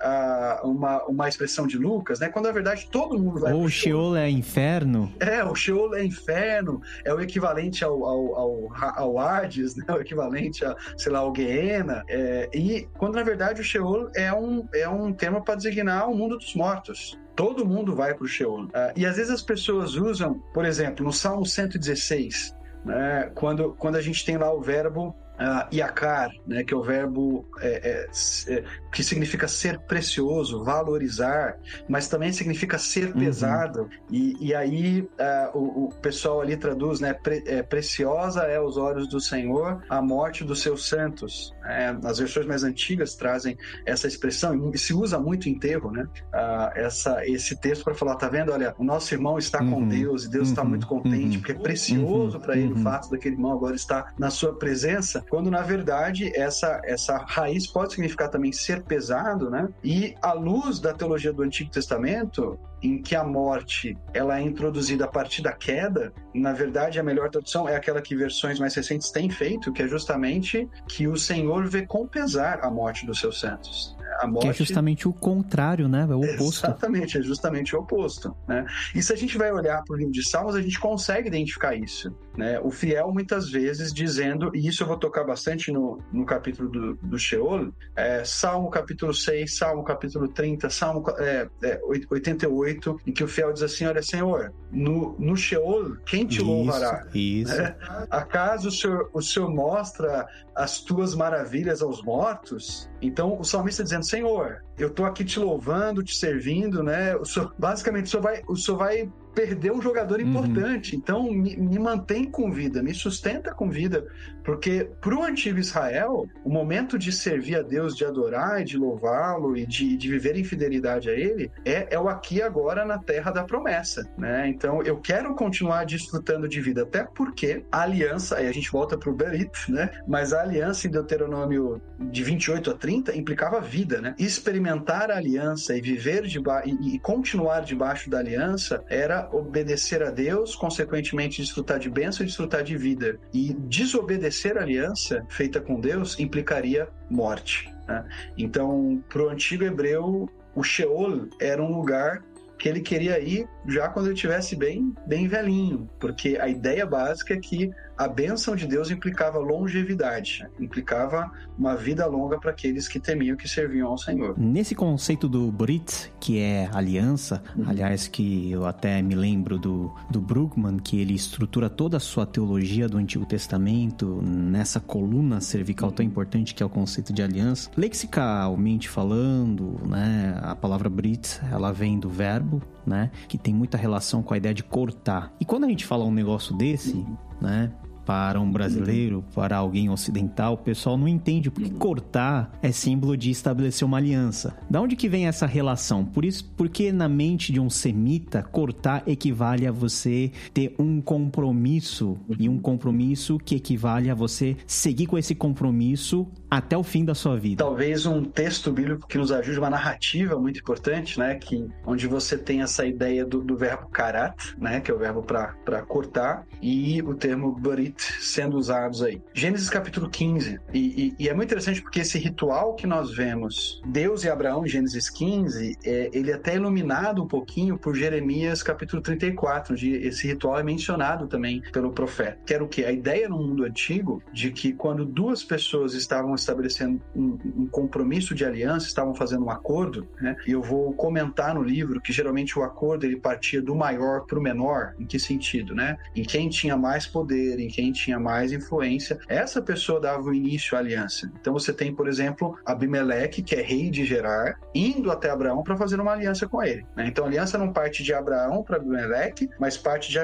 uma, uma expressão de Lucas, né? quando na verdade todo mundo vai ou pro Sheol. Sheol é inferno? É, o Sheol é inferno, é o equivalente ao, ao, ao, ao Hades, né? O equivalente a, sei lá, ao Gehenna. É, e quando na verdade o Sheol é um, é um termo para designar o mundo dos mortos. Todo mundo vai para o Sheol. Uh, e às vezes as pessoas usam, por exemplo, no Salmo 116, né, quando, quando a gente tem lá o verbo uh, yakar, né, que é o verbo é, é, é, que significa ser precioso, valorizar, mas também significa ser uhum. pesado. E, e aí uh, o, o, pessoal ali traduz, né, pre, é, preciosa é aos olhos do Senhor a morte dos seus santos. É, as versões mais antigas trazem essa expressão e se usa muito em enterro, né? Uh, essa, esse texto para falar, tá vendo? Olha, o nosso irmão está uhum. com Deus e Deus uhum. está muito contente porque é precioso para ele o uhum. fato daquele irmão agora estar na sua presença quando na verdade essa, essa raiz pode significar também ser pesado, né? E à luz da teologia do Antigo Testamento, em que a morte ela é introduzida a partir da queda, na verdade a melhor tradução é aquela que versões mais recentes têm feito, que é justamente que o Senhor vê com pesar a morte dos seus santos. A morte... Que é justamente o contrário, né? É o oposto. Exatamente, é justamente o oposto. Né? E se a gente vai olhar para o livro de Salmos, a gente consegue identificar isso. Né? O fiel, muitas vezes, dizendo, e isso eu vou tocar bastante no, no capítulo do, do Sheol, é, Salmo capítulo 6, Salmo capítulo 30, Salmo é, é, 88, em que o fiel diz assim: Olha, Senhor, no, no Sheol, quem te isso, louvará? Isso. É, acaso o senhor, o senhor mostra as tuas maravilhas aos mortos? Então, o salmista dizendo: Senhor, eu estou aqui te louvando, te servindo, né? O senhor, basicamente, o senhor vai, o senhor vai perder um jogador uhum. importante. Uhum. Então, me, me, mantém com vida, me sustenta com vida. Porque para o antigo Israel, o momento de servir a Deus, de adorar e de louvá-lo e de, de, viver em fidelidade a Ele, é, é o aqui e agora na terra da promessa. Né? Então, eu quero continuar desfrutando de vida, até porque a aliança, aí a gente volta para o Berit, né? mas a aliança em Deuteronômio de 28 a 30 implicava vida. Né? Experimentar a aliança e viver de e, e continuar debaixo da aliança era obedecer a Deus, consequentemente desfrutar de bênção e desfrutar de vida. E desobedecer a aliança feita com Deus implicaria morte. Né? Então, para o antigo hebreu, o Sheol era um lugar que ele queria ir já quando ele estivesse bem, bem velhinho, porque a ideia básica é que a bênção de Deus implicava longevidade, implicava uma vida longa para aqueles que temiam que serviam ao Senhor. Nesse conceito do Brit, que é aliança, uhum. aliás, que eu até me lembro do, do Bruckmann, que ele estrutura toda a sua teologia do Antigo Testamento nessa coluna cervical tão importante que é o conceito de aliança. Lexicalmente falando, né, a palavra Brit, ela vem do verbo, né, que tem muita relação com a ideia de cortar. E quando a gente fala um negócio desse, né, para um brasileiro, para alguém ocidental, o pessoal não entende porque cortar é símbolo de estabelecer uma aliança. Da onde que vem essa relação? Por isso, porque na mente de um semita, cortar equivale a você ter um compromisso e um compromisso que equivale a você seguir com esse compromisso até o fim da sua vida. Talvez um texto bíblico que nos ajude, uma narrativa muito importante, né? Que, onde você tem essa ideia do, do verbo karat, né? Que é o verbo para cortar, e o termo barit sendo usados aí. Gênesis capítulo 15. E, e, e, é muito interessante porque esse ritual que nós vemos, Deus e Abraão, Gênesis 15, é, ele é até iluminado um pouquinho por Jeremias capítulo 34, onde esse ritual é mencionado também pelo profeta. Que era o quê? A ideia no mundo antigo de que quando duas pessoas estavam estabelecendo um, um compromisso de aliança, estavam fazendo um acordo, né? E eu vou comentar no livro que geralmente o acordo ele partia do maior para o menor. Em que sentido, né? Em quem tinha mais poder, em quem tinha mais influência, essa pessoa dava o início à aliança. Então você tem, por exemplo, Abimeleque, que é rei de Gerar, indo até Abraão para fazer uma aliança com ele. Né? Então a aliança não parte de Abraão para Abimeleque, mas parte de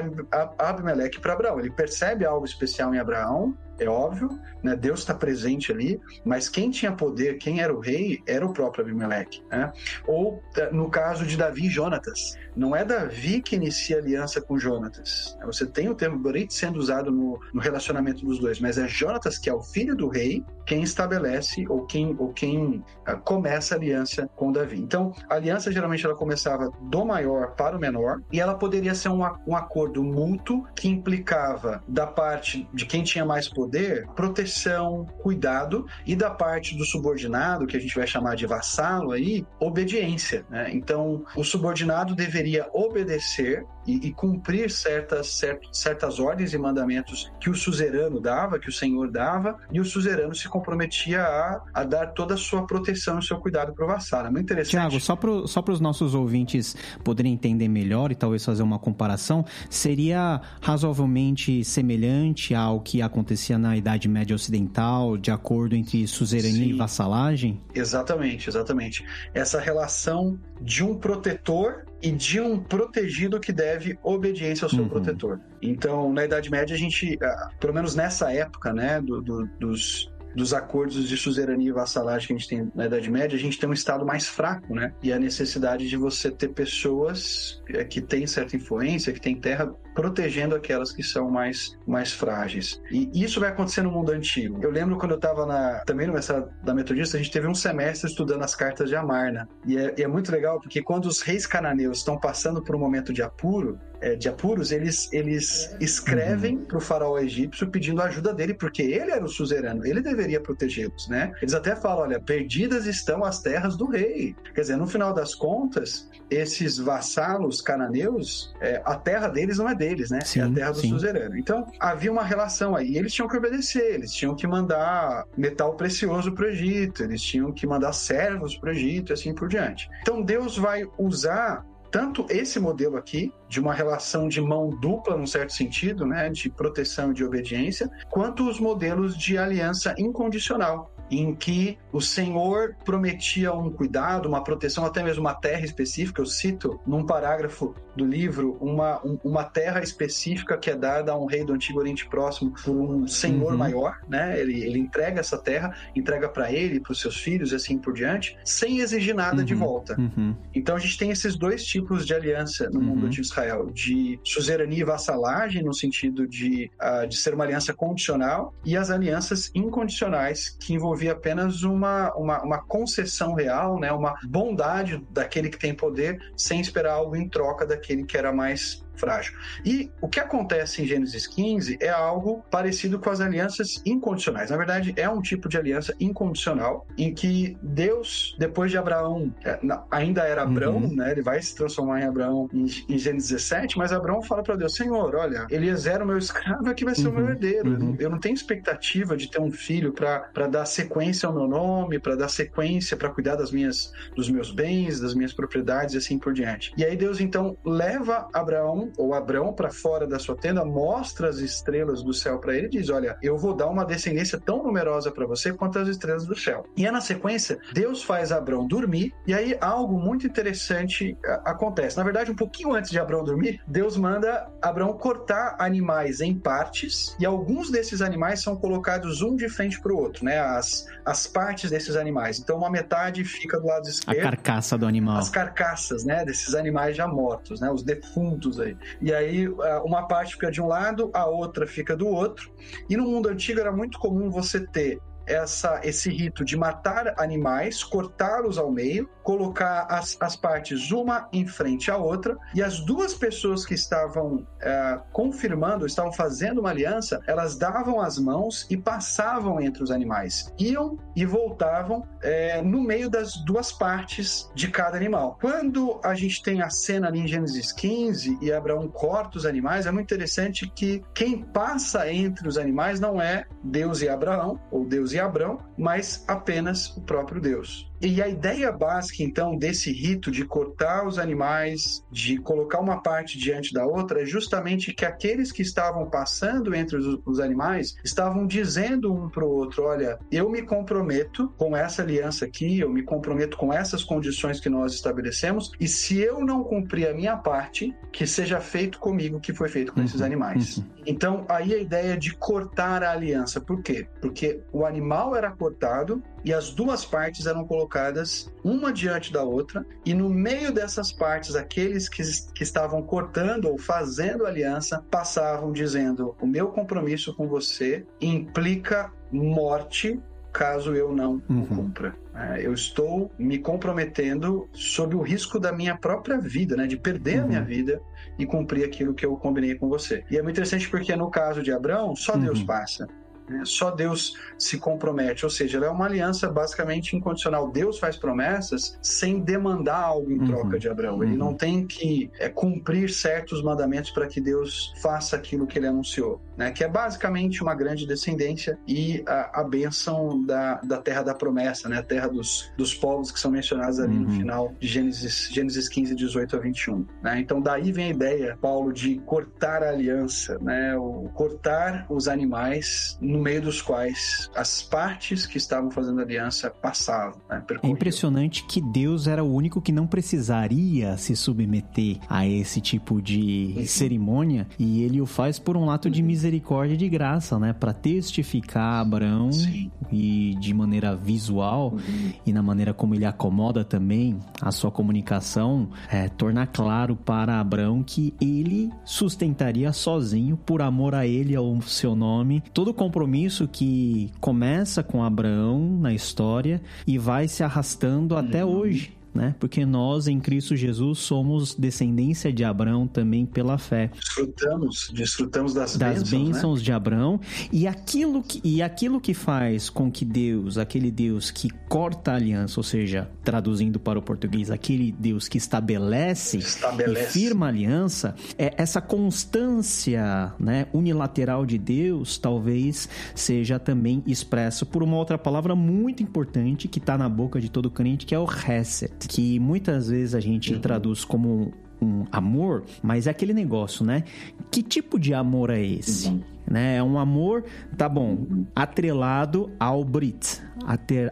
Abimeleque para Abraão. Ele percebe algo especial em Abraão é óbvio, né? Deus está presente ali, mas quem tinha poder, quem era o rei, era o próprio Abimeleque. Né? Ou eh, no caso de Davi e Jonatas, não é Davi que inicia aliança com Jonatas. Você tem o termo Borit sendo usado no, no, relacionamento dos dois, mas é Jonatas, que é o filho do rei, quem estabelece ou quem, ou quem uh, começa a aliança com Davi. Então, a aliança geralmente ela começava do maior para o menor e ela poderia ser um, um acordo mútuo que implicava da parte de quem tinha mais poder proteção, cuidado e da parte do subordinado, que a gente vai chamar de vassalo aí, obediência. Né? Então, o subordinado deveria obedecer e, e cumprir certas, certas ordens e mandamentos que o suzerano dava, que o Senhor dava, e o suzerano se comprometia a, a dar toda a sua proteção e seu cuidado para o vassalo. É muito interessante. Tiago, só para só os nossos ouvintes poderem entender melhor e talvez fazer uma comparação, seria razoavelmente semelhante ao que acontecia na Idade Média Ocidental, de acordo entre suzerania Sim. e vassalagem? Exatamente, exatamente. Essa relação de um protetor e de um protegido que deve obediência ao seu uhum. protetor. Então, na Idade Média, a gente, pelo menos nessa época, né, do, do, dos dos acordos de suzerania e vassalagem que a gente tem na Idade Média, a gente tem um Estado mais fraco, né? E a necessidade de você ter pessoas eh, que têm certa influência, que têm terra protegendo aquelas que são mais, mais frágeis. E isso vai acontecer no mundo antigo. Eu lembro quando eu estava também no mestrado da Metodista, a gente teve um semestre estudando as cartas de Amarna. E é, e é muito legal porque quando os reis cananeus estão passando por um momento de apuro, é, de apuros, eles, eles escrevem uhum. para o faraó egípcio pedindo ajuda dele, porque ele era o suzerano, ele deveria protegê-los, né? Eles até falam, olha, perdidas estão as terras do rei. Quer dizer, no final das contas, esses vassalos cananeus, é, a terra deles não é deles, né? Sim, é a terra do sim. suzerano. Então, havia uma relação aí. E eles tinham que obedecer, eles tinham que mandar metal precioso para o Egito, eles tinham que mandar servos para o Egito e assim por diante. Então, Deus vai usar tanto esse modelo aqui, de uma relação de mão dupla, num certo sentido, né, de proteção e de obediência, quanto os modelos de aliança incondicional, em que o Senhor prometia um cuidado, uma proteção, até mesmo uma terra específica. Eu cito num parágrafo do livro uma, um, uma terra específica que é dada a um rei do Antigo Oriente Próximo por um senhor uhum. maior, né? Ele, ele entrega essa terra, entrega para ele, para os seus filhos e assim por diante, sem exigir nada uhum. de volta. Uhum. Então a gente tem esses dois tipos de aliança no mundo uhum. de Israel: de suzerania e vassalagem, no sentido de, uh, de ser uma aliança condicional, e as alianças incondicionais, que envolvia apenas uma, uma, uma concessão real, né? uma bondade daquele que tem poder, sem esperar algo em troca daquele aquele que era mais frágil. E o que acontece em Gênesis 15 é algo parecido com as alianças incondicionais. Na verdade, é um tipo de aliança incondicional em que Deus, depois de Abraão, é, ainda era Abraão, uhum. né? Ele vai se transformar em Abraão em, em Gênesis 17, mas Abraão fala para Deus: Senhor, olha, Eliezer, o meu escravo, aqui vai ser uhum. o meu uhum. herdeiro. Uhum. Eu não tenho expectativa de ter um filho para dar sequência ao meu nome, para dar sequência, para cuidar das minhas, dos meus bens, das minhas propriedades e assim por diante. E aí Deus então leva Abraão ou Abrão para fora da sua tenda, mostra as estrelas do céu para ele e diz: Olha, eu vou dar uma descendência tão numerosa para você quanto as estrelas do céu. E é na sequência, Deus faz Abrão dormir, e aí algo muito interessante acontece. Na verdade, um pouquinho antes de Abrão dormir, Deus manda Abrão cortar animais em partes, e alguns desses animais são colocados um de frente para o outro, né? As, as partes desses animais. Então, uma metade fica do lado esquerdo. A carcaça do animal. As carcaças, né? Desses animais já mortos, né? Os defuntos aí. E aí uma parte fica de um lado, a outra fica do outro. E no mundo antigo era muito comum você ter essa, esse rito de matar animais, cortá-los ao meio, colocar as, as partes uma em frente à outra, e as duas pessoas que estavam é, confirmando, estavam fazendo uma aliança, elas davam as mãos e passavam entre os animais. Iam e voltavam é, no meio das duas partes de cada animal. Quando a gente tem a cena ali em Gênesis 15 e Abraão corta os animais, é muito interessante que quem passa entre os animais não é Deus e Abraão, ou Deus e Abrão, mas apenas o próprio Deus. E a ideia básica, então, desse rito de cortar os animais, de colocar uma parte diante da outra, é justamente que aqueles que estavam passando entre os, os animais estavam dizendo um para o outro: olha, eu me comprometo com essa aliança aqui, eu me comprometo com essas condições que nós estabelecemos, e se eu não cumprir a minha parte, que seja feito comigo o que foi feito com esses uhum. animais. Uhum. Então, aí a ideia de cortar a aliança. Por quê? Porque o animal era cortado e as duas partes eram colocadas uma diante da outra, e no meio dessas partes, aqueles que, que estavam cortando ou fazendo aliança passavam dizendo: O meu compromisso com você implica morte caso eu não uhum. cumpra. É, eu estou me comprometendo sob o risco da minha própria vida, né? De perder uhum. a minha uhum. vida e cumprir aquilo que eu combinei com você. E é muito interessante porque no caso de Abraão, só uhum. Deus passa. Né? Só Deus se compromete, ou seja, ela é uma aliança basicamente incondicional. Deus faz promessas sem demandar algo em troca uhum. de Abraão. Ele uhum. não tem que é, cumprir certos mandamentos para que Deus faça aquilo que ele anunciou, né? que é basicamente uma grande descendência e a, a bênção da, da terra da promessa, né? a terra dos, dos povos que são mencionados ali uhum. no final de Gênesis, Gênesis 15, 18 a 21. Né? Então, daí vem a ideia, Paulo, de cortar a aliança, né? o cortar os animais no no meio dos quais as partes que estavam fazendo aliança passavam. Né, é impressionante que Deus era o único que não precisaria se submeter a esse tipo de uhum. cerimônia e ele o faz por um ato de misericórdia e de graça, né, para testificar Abraão Sim. e de maneira visual uhum. e na maneira como ele acomoda também a sua comunicação, é, tornar claro para Abraão que ele sustentaria sozinho por amor a ele e ao seu nome todo o compromisso compromisso que começa com Abraão na história e vai se arrastando até uhum. hoje né? Porque nós em Cristo Jesus somos descendência de Abraão também pela fé. Desfrutamos, desfrutamos das, das bênçãos, né? bênçãos né? de Abraão e aquilo que e aquilo que faz com que Deus, aquele Deus que corta a aliança, ou seja, traduzindo para o português, aquele Deus que estabelece, estabelece. e firma a aliança, é essa constância, né, unilateral de Deus, talvez seja também expresso por uma outra palavra muito importante que está na boca de todo crente, que é o Hesed que muitas vezes a gente uhum. traduz como um amor, mas é aquele negócio, né? Que tipo de amor é esse? Uhum. Né? É um amor, tá bom, atrelado ao Brit,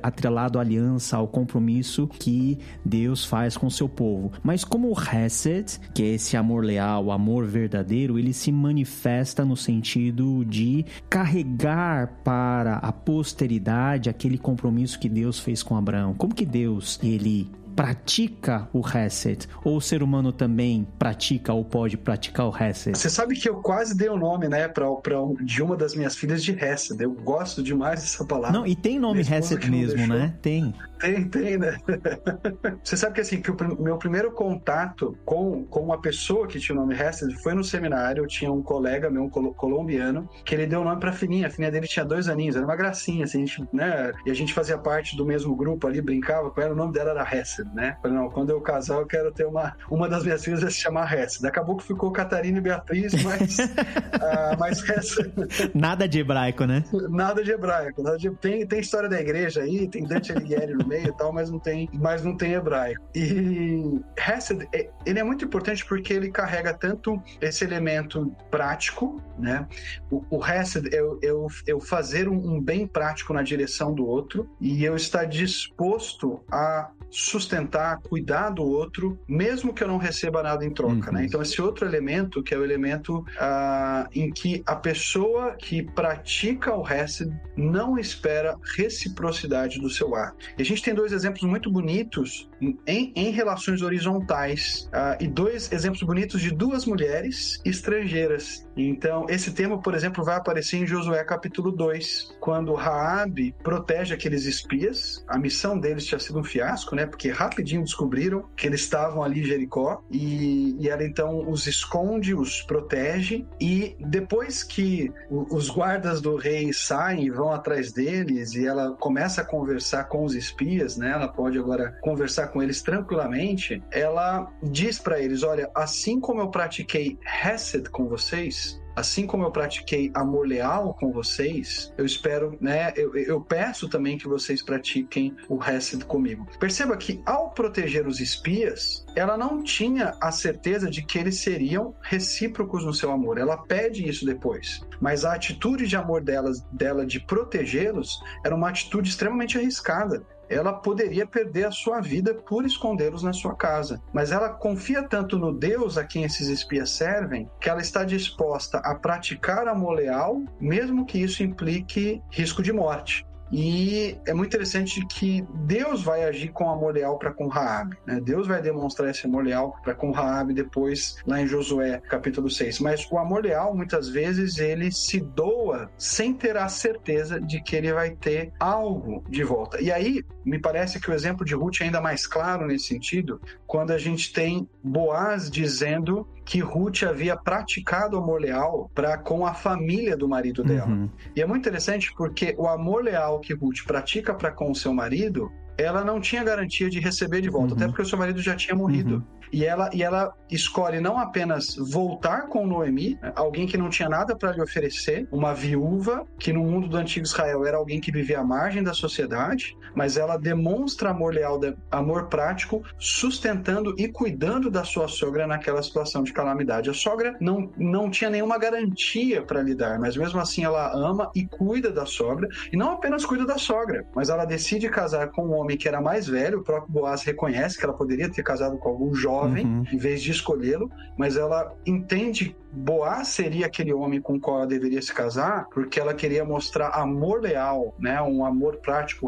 atrelado à aliança, ao compromisso que Deus faz com o seu povo. Mas como o Hesed, que é esse amor leal, o amor verdadeiro, ele se manifesta no sentido de carregar para a posteridade aquele compromisso que Deus fez com Abraão. Como que Deus, ele pratica o reset? Ou o ser humano também pratica ou pode praticar o reset? Você sabe que eu quase dei o um nome, né, pra, pra, de uma das minhas filhas de reset. Eu gosto demais dessa palavra. Não, e tem nome reset mesmo, né? Tem. Tem, tem, né? Você sabe que assim, que o meu primeiro contato com, com uma pessoa que tinha o nome Hesed foi no seminário. Eu tinha um colega meu, um colombiano, que ele deu o nome pra filhinha. A filhinha dele tinha dois aninhos, era uma gracinha, assim, a gente, né? E a gente fazia parte do mesmo grupo ali, brincava com ela, o nome dela era Hesed, né? Falei, não, quando eu casar, eu quero ter uma. Uma das minhas filhas vai se chamar Hesed. Acabou que ficou Catarina e Beatriz, mas. uh, mas Hesed. Nada de hebraico, né? Nada de hebraico. Nada de... Tem, tem história da igreja aí, tem Dante Alighieri no meio e tal, mas não tem, mas não tem hebraico. E Hesed, é, ele é muito importante porque ele carrega tanto esse elemento prático, né? O, o Hesed é eu, eu, eu fazer um, um bem prático na direção do outro e eu estar disposto a sustentar, cuidar do outro, mesmo que eu não receba nada em troca, né? uhum. né? Então esse outro elemento que é o elemento uh, em que a pessoa que pratica o Hesed não espera reciprocidade do seu ato. E a gente tem dois exemplos muito bonitos em, em relações horizontais uh, e dois exemplos bonitos de duas mulheres estrangeiras. Então, esse termo, por exemplo, vai aparecer em Josué capítulo 2, quando Raabe protege aqueles espias. A missão deles tinha sido um fiasco, né? Porque rapidinho descobriram que eles estavam ali em Jericó e, e ela então os esconde, os protege e depois que os guardas do rei saem e vão atrás deles e ela começa a conversar com os espias, né? Ela pode agora conversar com eles tranquilamente. Ela diz para eles: olha, assim como eu pratiquei Hesed com vocês, assim como eu pratiquei amor leal com vocês, eu espero, né? Eu, eu peço também que vocês pratiquem o Hesed comigo. Perceba que ao proteger os espias, ela não tinha a certeza de que eles seriam recíprocos no seu amor. Ela pede isso depois. Mas a atitude de amor delas, dela de protegê-los era uma atitude extremamente arriscada ela poderia perder a sua vida por escondê-los na sua casa. Mas ela confia tanto no Deus a quem esses espias servem que ela está disposta a praticar amor leal, mesmo que isso implique risco de morte. E é muito interessante que Deus vai agir com amor leal para com Raab. Né? Deus vai demonstrar esse amor leal para com Raab depois lá em Josué, capítulo 6. Mas o amor leal, muitas vezes, ele se doa sem ter a certeza de que ele vai ter algo de volta. E aí, me parece que o exemplo de Ruth é ainda mais claro nesse sentido, quando a gente tem Boaz dizendo que Ruth havia praticado amor leal para com a família do marido dela. Uhum. E é muito interessante porque o amor leal que Ruth pratica para com o seu marido ela não tinha garantia de receber de volta, uhum. até porque o seu marido já tinha morrido. Uhum. E ela, e ela escolhe não apenas voltar com Noemi, alguém que não tinha nada para lhe oferecer, uma viúva, que no mundo do antigo Israel era alguém que vivia à margem da sociedade, mas ela demonstra amor leal, amor prático, sustentando e cuidando da sua sogra naquela situação de calamidade. A sogra não, não tinha nenhuma garantia para lhe dar, mas mesmo assim ela ama e cuida da sogra, e não apenas cuida da sogra, mas ela decide casar com um homem que era mais velho, o próprio Boaz reconhece que ela poderia ter casado com algum jovem uhum. em vez de escolhê-lo, mas ela entende Boaz seria aquele homem com o qual ela deveria se casar, porque ela queria mostrar amor leal, né, um amor prático,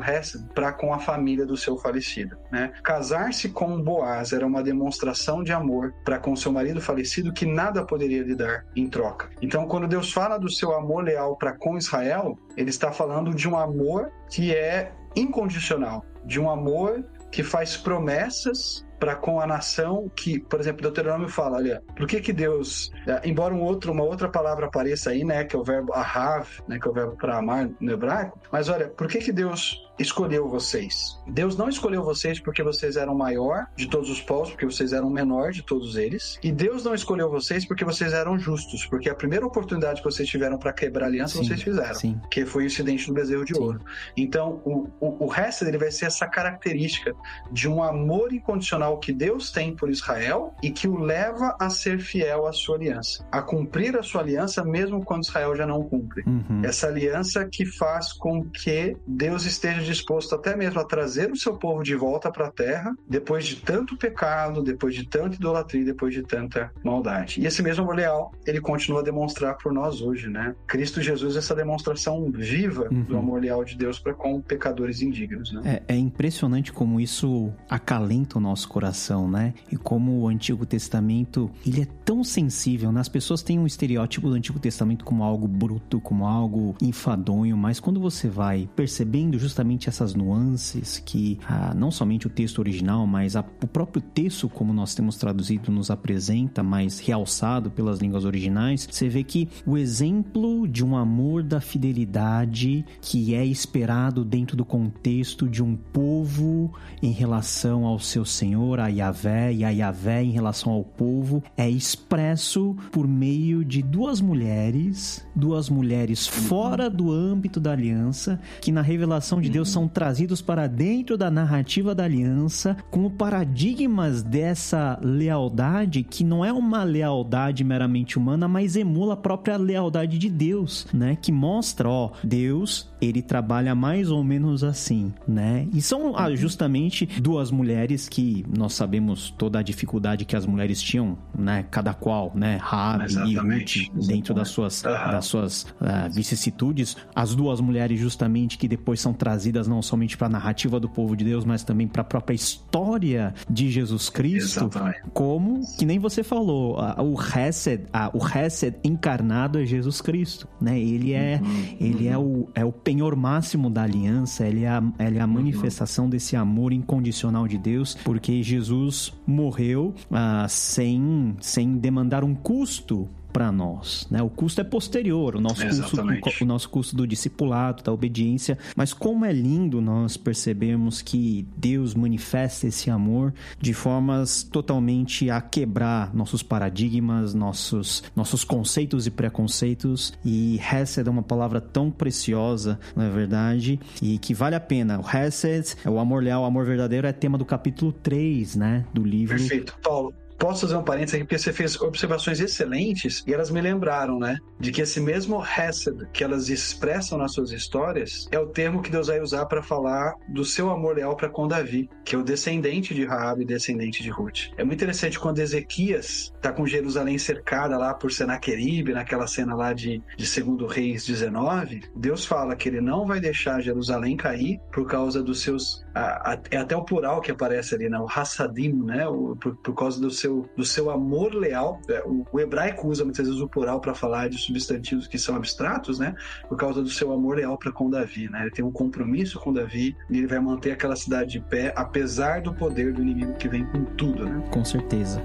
para com a família do seu falecido. Né? Casar-se com Boaz era uma demonstração de amor para com seu marido falecido que nada poderia lhe dar em troca. Então, quando Deus fala do seu amor leal para com Israel, ele está falando de um amor que é incondicional, de um amor que faz promessas para com a nação que, por exemplo, Deuteronômio fala, olha, por que que Deus, é, embora um outro, uma outra palavra apareça aí, né, que é o verbo ahav, né, que é o verbo para amar no hebraico, mas olha, por que que Deus escolheu vocês. Deus não escolheu vocês porque vocês eram maior de todos os povos, porque vocês eram menor de todos eles. E Deus não escolheu vocês porque vocês eram justos, porque a primeira oportunidade que vocês tiveram para quebrar a aliança, sim, vocês fizeram. Sim. Que foi o incidente do bezerro de sim. ouro. Então, o, o, o resto dele vai ser essa característica de um amor incondicional que Deus tem por Israel e que o leva a ser fiel à sua aliança, a cumprir a sua aliança mesmo quando Israel já não cumpre. Uhum. Essa aliança que faz com que Deus esteja disposto até mesmo a trazer o seu povo de volta para a terra, depois de tanto pecado, depois de tanta idolatria, depois de tanta maldade. E esse mesmo amor leal, ele continua a demonstrar por nós hoje, né? Cristo Jesus essa demonstração viva uhum. do amor leal de Deus para com pecadores indignos, né? É, é impressionante como isso acalenta o nosso coração, né? E como o Antigo Testamento, ele é tão sensível, né? As pessoas têm um estereótipo do Antigo Testamento como algo bruto, como algo enfadonho, mas quando você vai percebendo justamente essas nuances que ah, não somente o texto original, mas a, o próprio texto, como nós temos traduzido, nos apresenta, mas realçado pelas línguas originais, você vê que o exemplo de um amor da fidelidade que é esperado dentro do contexto de um povo em relação ao seu Senhor, a Yahvé, e a Yahvé em relação ao povo, é expresso por meio de duas mulheres, duas mulheres fora do âmbito da aliança, que na revelação de Deus são trazidos para dentro da narrativa da aliança como paradigmas dessa lealdade que não é uma lealdade meramente humana, mas emula a própria lealdade de Deus, né? Que mostra, ó, Deus, ele trabalha mais ou menos assim, né? E são ah, justamente duas mulheres que nós sabemos toda a dificuldade que as mulheres tinham, né? Cada qual, né? Rabi e Ruth, dentro das suas, das suas uh, vicissitudes. As duas mulheres justamente que depois são trazidas não somente para a narrativa do povo de Deus, mas também para a própria história de Jesus Cristo, Exatamente. como que nem você falou, o Hesed, o Hesed encarnado é Jesus Cristo, né? Ele é uhum. ele é o, é o penhor máximo da aliança, ele é a, ele é a uhum. manifestação uhum. desse amor incondicional de Deus, porque Jesus morreu uh, sem sem demandar um custo para nós, né? O custo é posterior, o nosso custo, o, o nosso custo do discipulado, da obediência, mas como é lindo nós percebemos que Deus manifesta esse amor de formas totalmente a quebrar nossos paradigmas, nossos nossos conceitos e preconceitos e Hesed é uma palavra tão preciosa, não é verdade? E que vale a pena. O Hesed, o amor leal, o amor verdadeiro é tema do capítulo 3, né, do livro. Perfeito. Paulo, Posso fazer um parênteses aqui, porque você fez observações excelentes e elas me lembraram, né? De que esse mesmo Hesed que elas expressam nas suas histórias é o termo que Deus vai usar para falar do seu amor leal para com Davi, que é o descendente de Raab e descendente de Ruth. É muito interessante quando Ezequias está com Jerusalém cercada lá por Senaqueribe, naquela cena lá de, de Segundo Reis 19, Deus fala que ele não vai deixar Jerusalém cair por causa dos seus... É até o plural que aparece ali, né? O Hassadim, né? O, por, por causa do seu seu, do seu amor leal. É, o, o hebraico usa muitas vezes o plural para falar de substantivos que são abstratos, né? Por causa do seu amor leal para com Davi, né? Ele tem um compromisso com Davi e ele vai manter aquela cidade de pé, apesar do poder do inimigo que vem com tudo, né? Com certeza.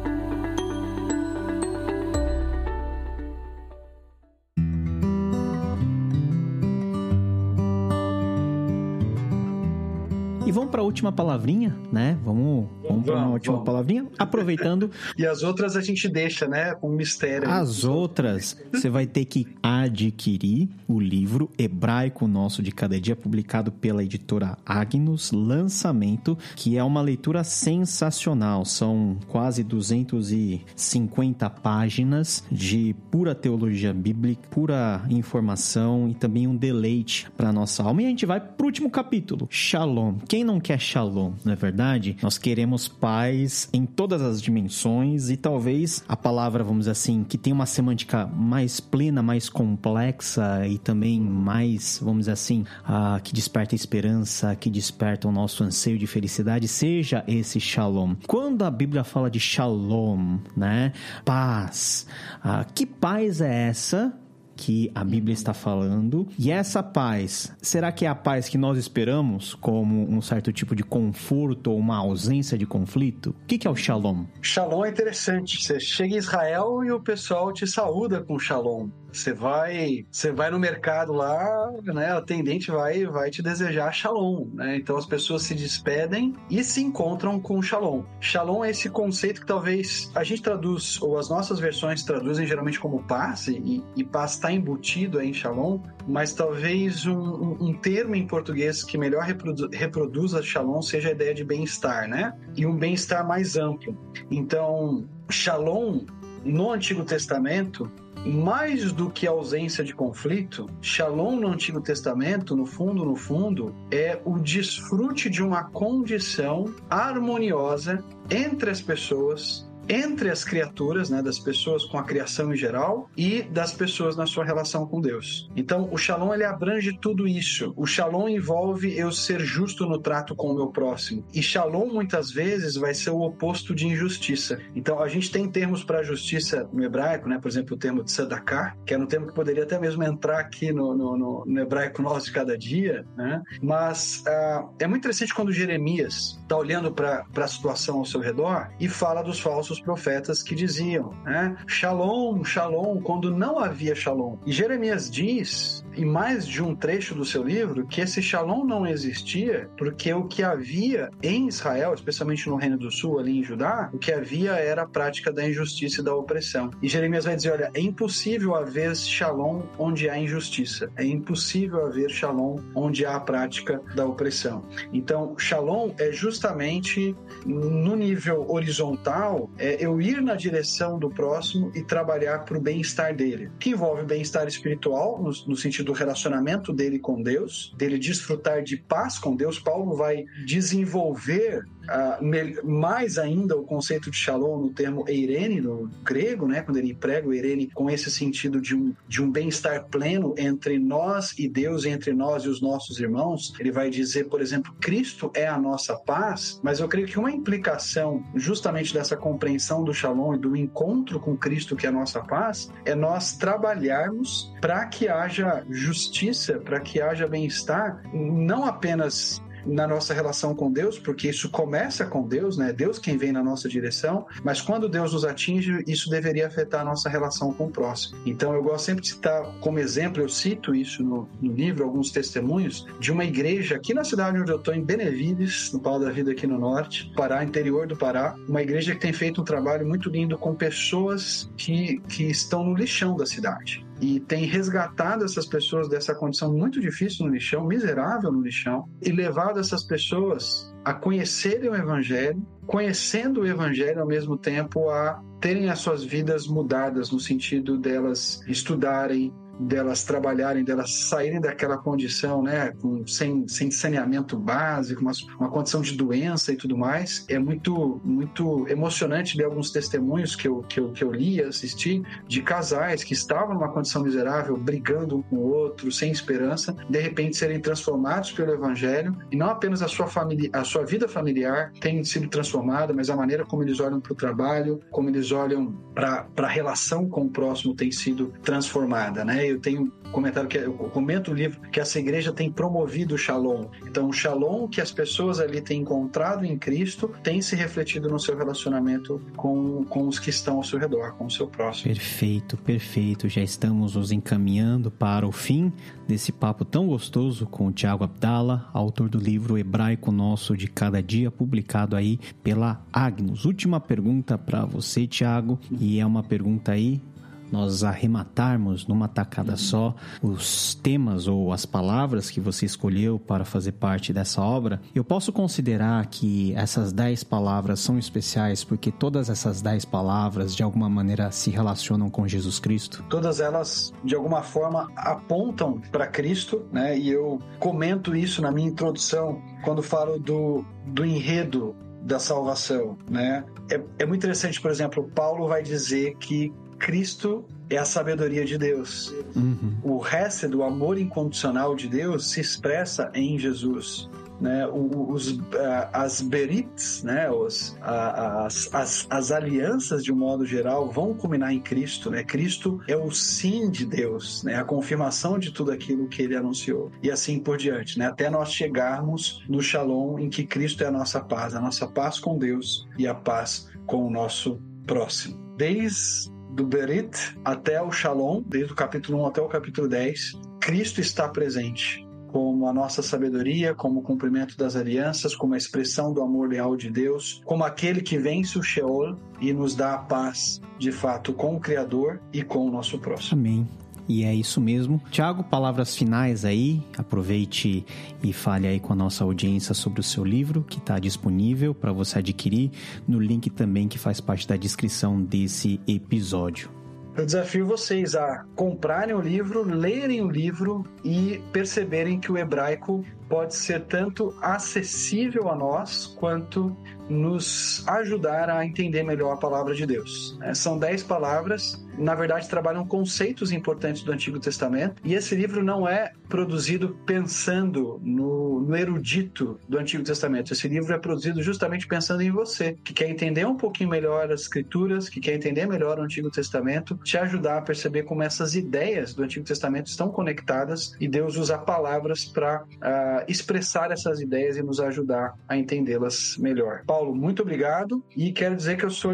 Vamos para a última palavrinha, né? Vamos, vamos para uma última vamos. palavrinha. Aproveitando. e as outras a gente deixa, né? Com um mistério. As outras, você vai ter que adquirir o livro Hebraico Nosso de Cada Dia, publicado pela editora Agnus, lançamento, que é uma leitura sensacional. São quase 250 páginas de pura teologia bíblica, pura informação e também um deleite para nossa alma. E a gente vai para o último capítulo, Shalom. Quem não quer shalom, não é verdade? Nós queremos paz em todas as dimensões e talvez a palavra, vamos dizer assim, que tem uma semântica mais plena, mais complexa e também mais, vamos dizer assim, que desperta esperança, que desperta o nosso anseio de felicidade, seja esse shalom. Quando a Bíblia fala de shalom, né? Paz. Uh, que paz é essa que a Bíblia está falando. E essa paz, será que é a paz que nós esperamos como um certo tipo de conforto ou uma ausência de conflito? O que é o shalom? Shalom é interessante. Você chega em Israel e o pessoal te saúda com shalom. Você vai, você vai no mercado lá, né? A atendente vai, vai te desejar shalom, né? Então as pessoas se despedem e se encontram com shalom. Shalom é esse conceito que talvez a gente traduz ou as nossas versões traduzem geralmente como paz e, e paz está embutido em shalom, mas talvez um, um, um, termo em português que melhor reprodu, reproduza shalom seja a ideia de bem-estar, né? E um bem-estar mais amplo. Então, shalom no Antigo Testamento mais do que a ausência de conflito, Shalom no Antigo Testamento, no fundo, no fundo, é o desfrute de uma condição harmoniosa entre as pessoas entre as criaturas, né, das pessoas com a criação em geral e das pessoas na sua relação com Deus. Então, o Shalom ele abrange tudo isso. O Shalom envolve eu ser justo no trato com o meu próximo. E Shalom muitas vezes vai ser o oposto de injustiça. Então, a gente tem termos para justiça no hebraico, né? Por exemplo, o termo de tzedakah, que é um termo que poderia até mesmo entrar aqui no, no, no, no hebraico nosso de cada dia, né? Mas uh, é muito interessante quando Jeremias está olhando para a situação ao seu redor e fala dos falsos profetas que diziam, né? Shalom, shalom, quando não havia shalom. E Jeremias diz, em mais de um trecho do seu livro, que esse shalom não existia porque o que havia em Israel, especialmente no Reino do Sul, ali em Judá, o que havia era a prática da injustiça e da opressão. E Jeremias vai dizer: olha, é impossível haver shalom onde há injustiça, é impossível haver shalom onde há a prática da opressão. Então, shalom é justamente no nível horizontal, é eu ir na direção do próximo e trabalhar para o bem-estar dele, que envolve bem-estar espiritual, no, no, sentido do relacionamento dele com Deus, dele desfrutar de paz com Deus. Paulo vai desenvolver uh, mais ainda o conceito de shalom no termo eirene, no grego, né, quando ele prega o eirene com esse sentido de um, de um bem-estar pleno entre nós e Deus, entre nós e os nossos irmãos. Ele vai dizer, por exemplo, Cristo é a nossa paz, mas eu creio que uma implicação justamente dessa compreensão do shalom e do encontro com Cristo, que é a nossa paz, é nós trabalharmos para que haja justiça, para que haja bem-estar, não apenas na nossa relação com Deus, porque isso começa com Deus, né? Deus quem vem na nossa direção, mas quando Deus nos atinge, isso deveria afetar a nossa relação com o próximo. Então eu gosto sempre de citar como exemplo, eu cito isso no, no livro, alguns testemunhos, de uma igreja aqui na cidade onde eu estou, em Benevides, no Pau da Vida aqui no norte, Pará, interior do Pará, uma igreja que tem feito um trabalho muito lindo com pessoas que, que estão no lixão da cidade e tem resgatado essas pessoas dessa condição muito difícil no lixão, miserável no lixão, e levado essas pessoas a conhecerem o Evangelho, conhecendo o Evangelho ao mesmo tempo a terem as suas vidas mudadas no sentido delas estudarem, delas trabalharem, delas saírem daquela condição, né, com, sem, sem saneamento básico, uma, uma condição de doença e tudo mais. É muito, muito emocionante ler alguns testemunhos que eu, que eu, que eu li assisti de casais que estavam numa condição miserável, brigando um com o outro, sem esperança, de repente serem transformados pelo Evangelho e não apenas a sua, família, a sua vida familiar tem sido transformada, mas a maneira como eles olham para o trabalho, como eles olham para a relação com o próximo tem sido transformada, né? Eu tenho comentado que eu comento no livro que essa igreja tem promovido o Shalom. Então, o Shalom que as pessoas ali têm encontrado em Cristo tem se refletido no seu relacionamento com, com os que estão ao seu redor, com o seu próximo. Perfeito, perfeito. Já estamos nos encaminhando para o fim desse papo tão gostoso com o Tiago Abdala, autor do livro Hebraico Nosso de Cada Dia, publicado aí pela Agnus. Última pergunta para você, Tiago, e é uma pergunta aí nós arrematarmos numa tacada só os temas ou as palavras que você escolheu para fazer parte dessa obra, eu posso considerar que essas dez palavras são especiais porque todas essas dez palavras de alguma maneira se relacionam com Jesus Cristo? Todas elas, de alguma forma, apontam para Cristo, né? E eu comento isso na minha introdução quando falo do, do enredo da salvação, né? É, é muito interessante, por exemplo, Paulo vai dizer que Cristo é a sabedoria de Deus. Uhum. O resto do amor incondicional de Deus se expressa em Jesus. Né, os, as berits, né, os, as, as, as, alianças de um modo geral vão culminar em Cristo. Né? Cristo é o sim de Deus, né, a confirmação de tudo aquilo que ele anunciou. E assim por diante, né, até nós chegarmos no shalom em que Cristo é a nossa paz, a nossa paz com Deus e a paz com o nosso próximo. Desde do Berit até o Shalom, desde o capítulo 1 até o capítulo 10, Cristo está presente como a nossa sabedoria, como o cumprimento das alianças, como a expressão do amor leal de Deus, como aquele que vence o Sheol e nos dá a paz, de fato, com o Criador e com o nosso próximo. Amém. E é isso mesmo. Tiago, palavras finais aí. Aproveite e fale aí com a nossa audiência sobre o seu livro, que está disponível para você adquirir no link também que faz parte da descrição desse episódio. Eu desafio vocês a comprarem o livro, lerem o livro e perceberem que o hebraico pode ser tanto acessível a nós quanto nos ajudar a entender melhor a palavra de Deus. É, são dez palavras, na verdade trabalham conceitos importantes do Antigo Testamento, e esse livro não é produzido pensando no, no erudito do Antigo Testamento. Esse livro é produzido justamente pensando em você, que quer entender um pouquinho melhor as Escrituras, que quer entender melhor o Antigo Testamento, te ajudar a perceber como essas ideias do Antigo Testamento estão conectadas e Deus usa palavras para uh, ah, expressar essas ideias e nos ajudar a entendê-las melhor. Paulo, muito obrigado e quero dizer que eu sou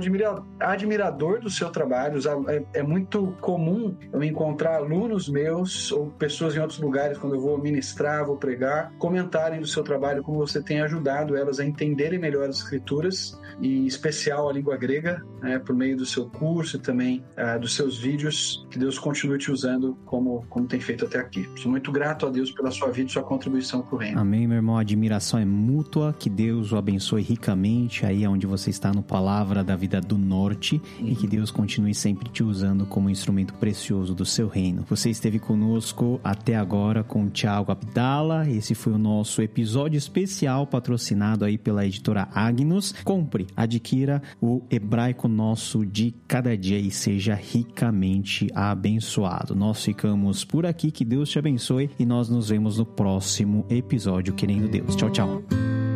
admirador do seu trabalho. É, é muito comum eu encontrar alunos meus ou pessoas em outros lugares, quando eu vou ministrar, vou pregar, comentarem do seu trabalho, como você tem ajudado elas a entenderem melhor as escrituras e em especial a língua grega, né, por meio do seu curso e também uh, dos seus vídeos. Que Deus continue te usando como, como tem feito até aqui. Sou muito grato a Deus pela sua vida e sua contribuição para o reino. Amém, meu irmão. A admiração é mútua. Que Deus o abençoe ricamente aí onde você está no Palavra da Vida do Norte e que Deus continue sempre te usando como instrumento precioso do seu reino. Você esteve conosco até agora com o Tiago Abdala. Esse foi o nosso episódio especial patrocinado aí pela editora Agnus. Compre adquira o hebraico nosso de cada dia e seja ricamente abençoado. Nós ficamos por aqui, que Deus te abençoe e nós nos vemos no próximo episódio, querendo Deus. Tchau, tchau.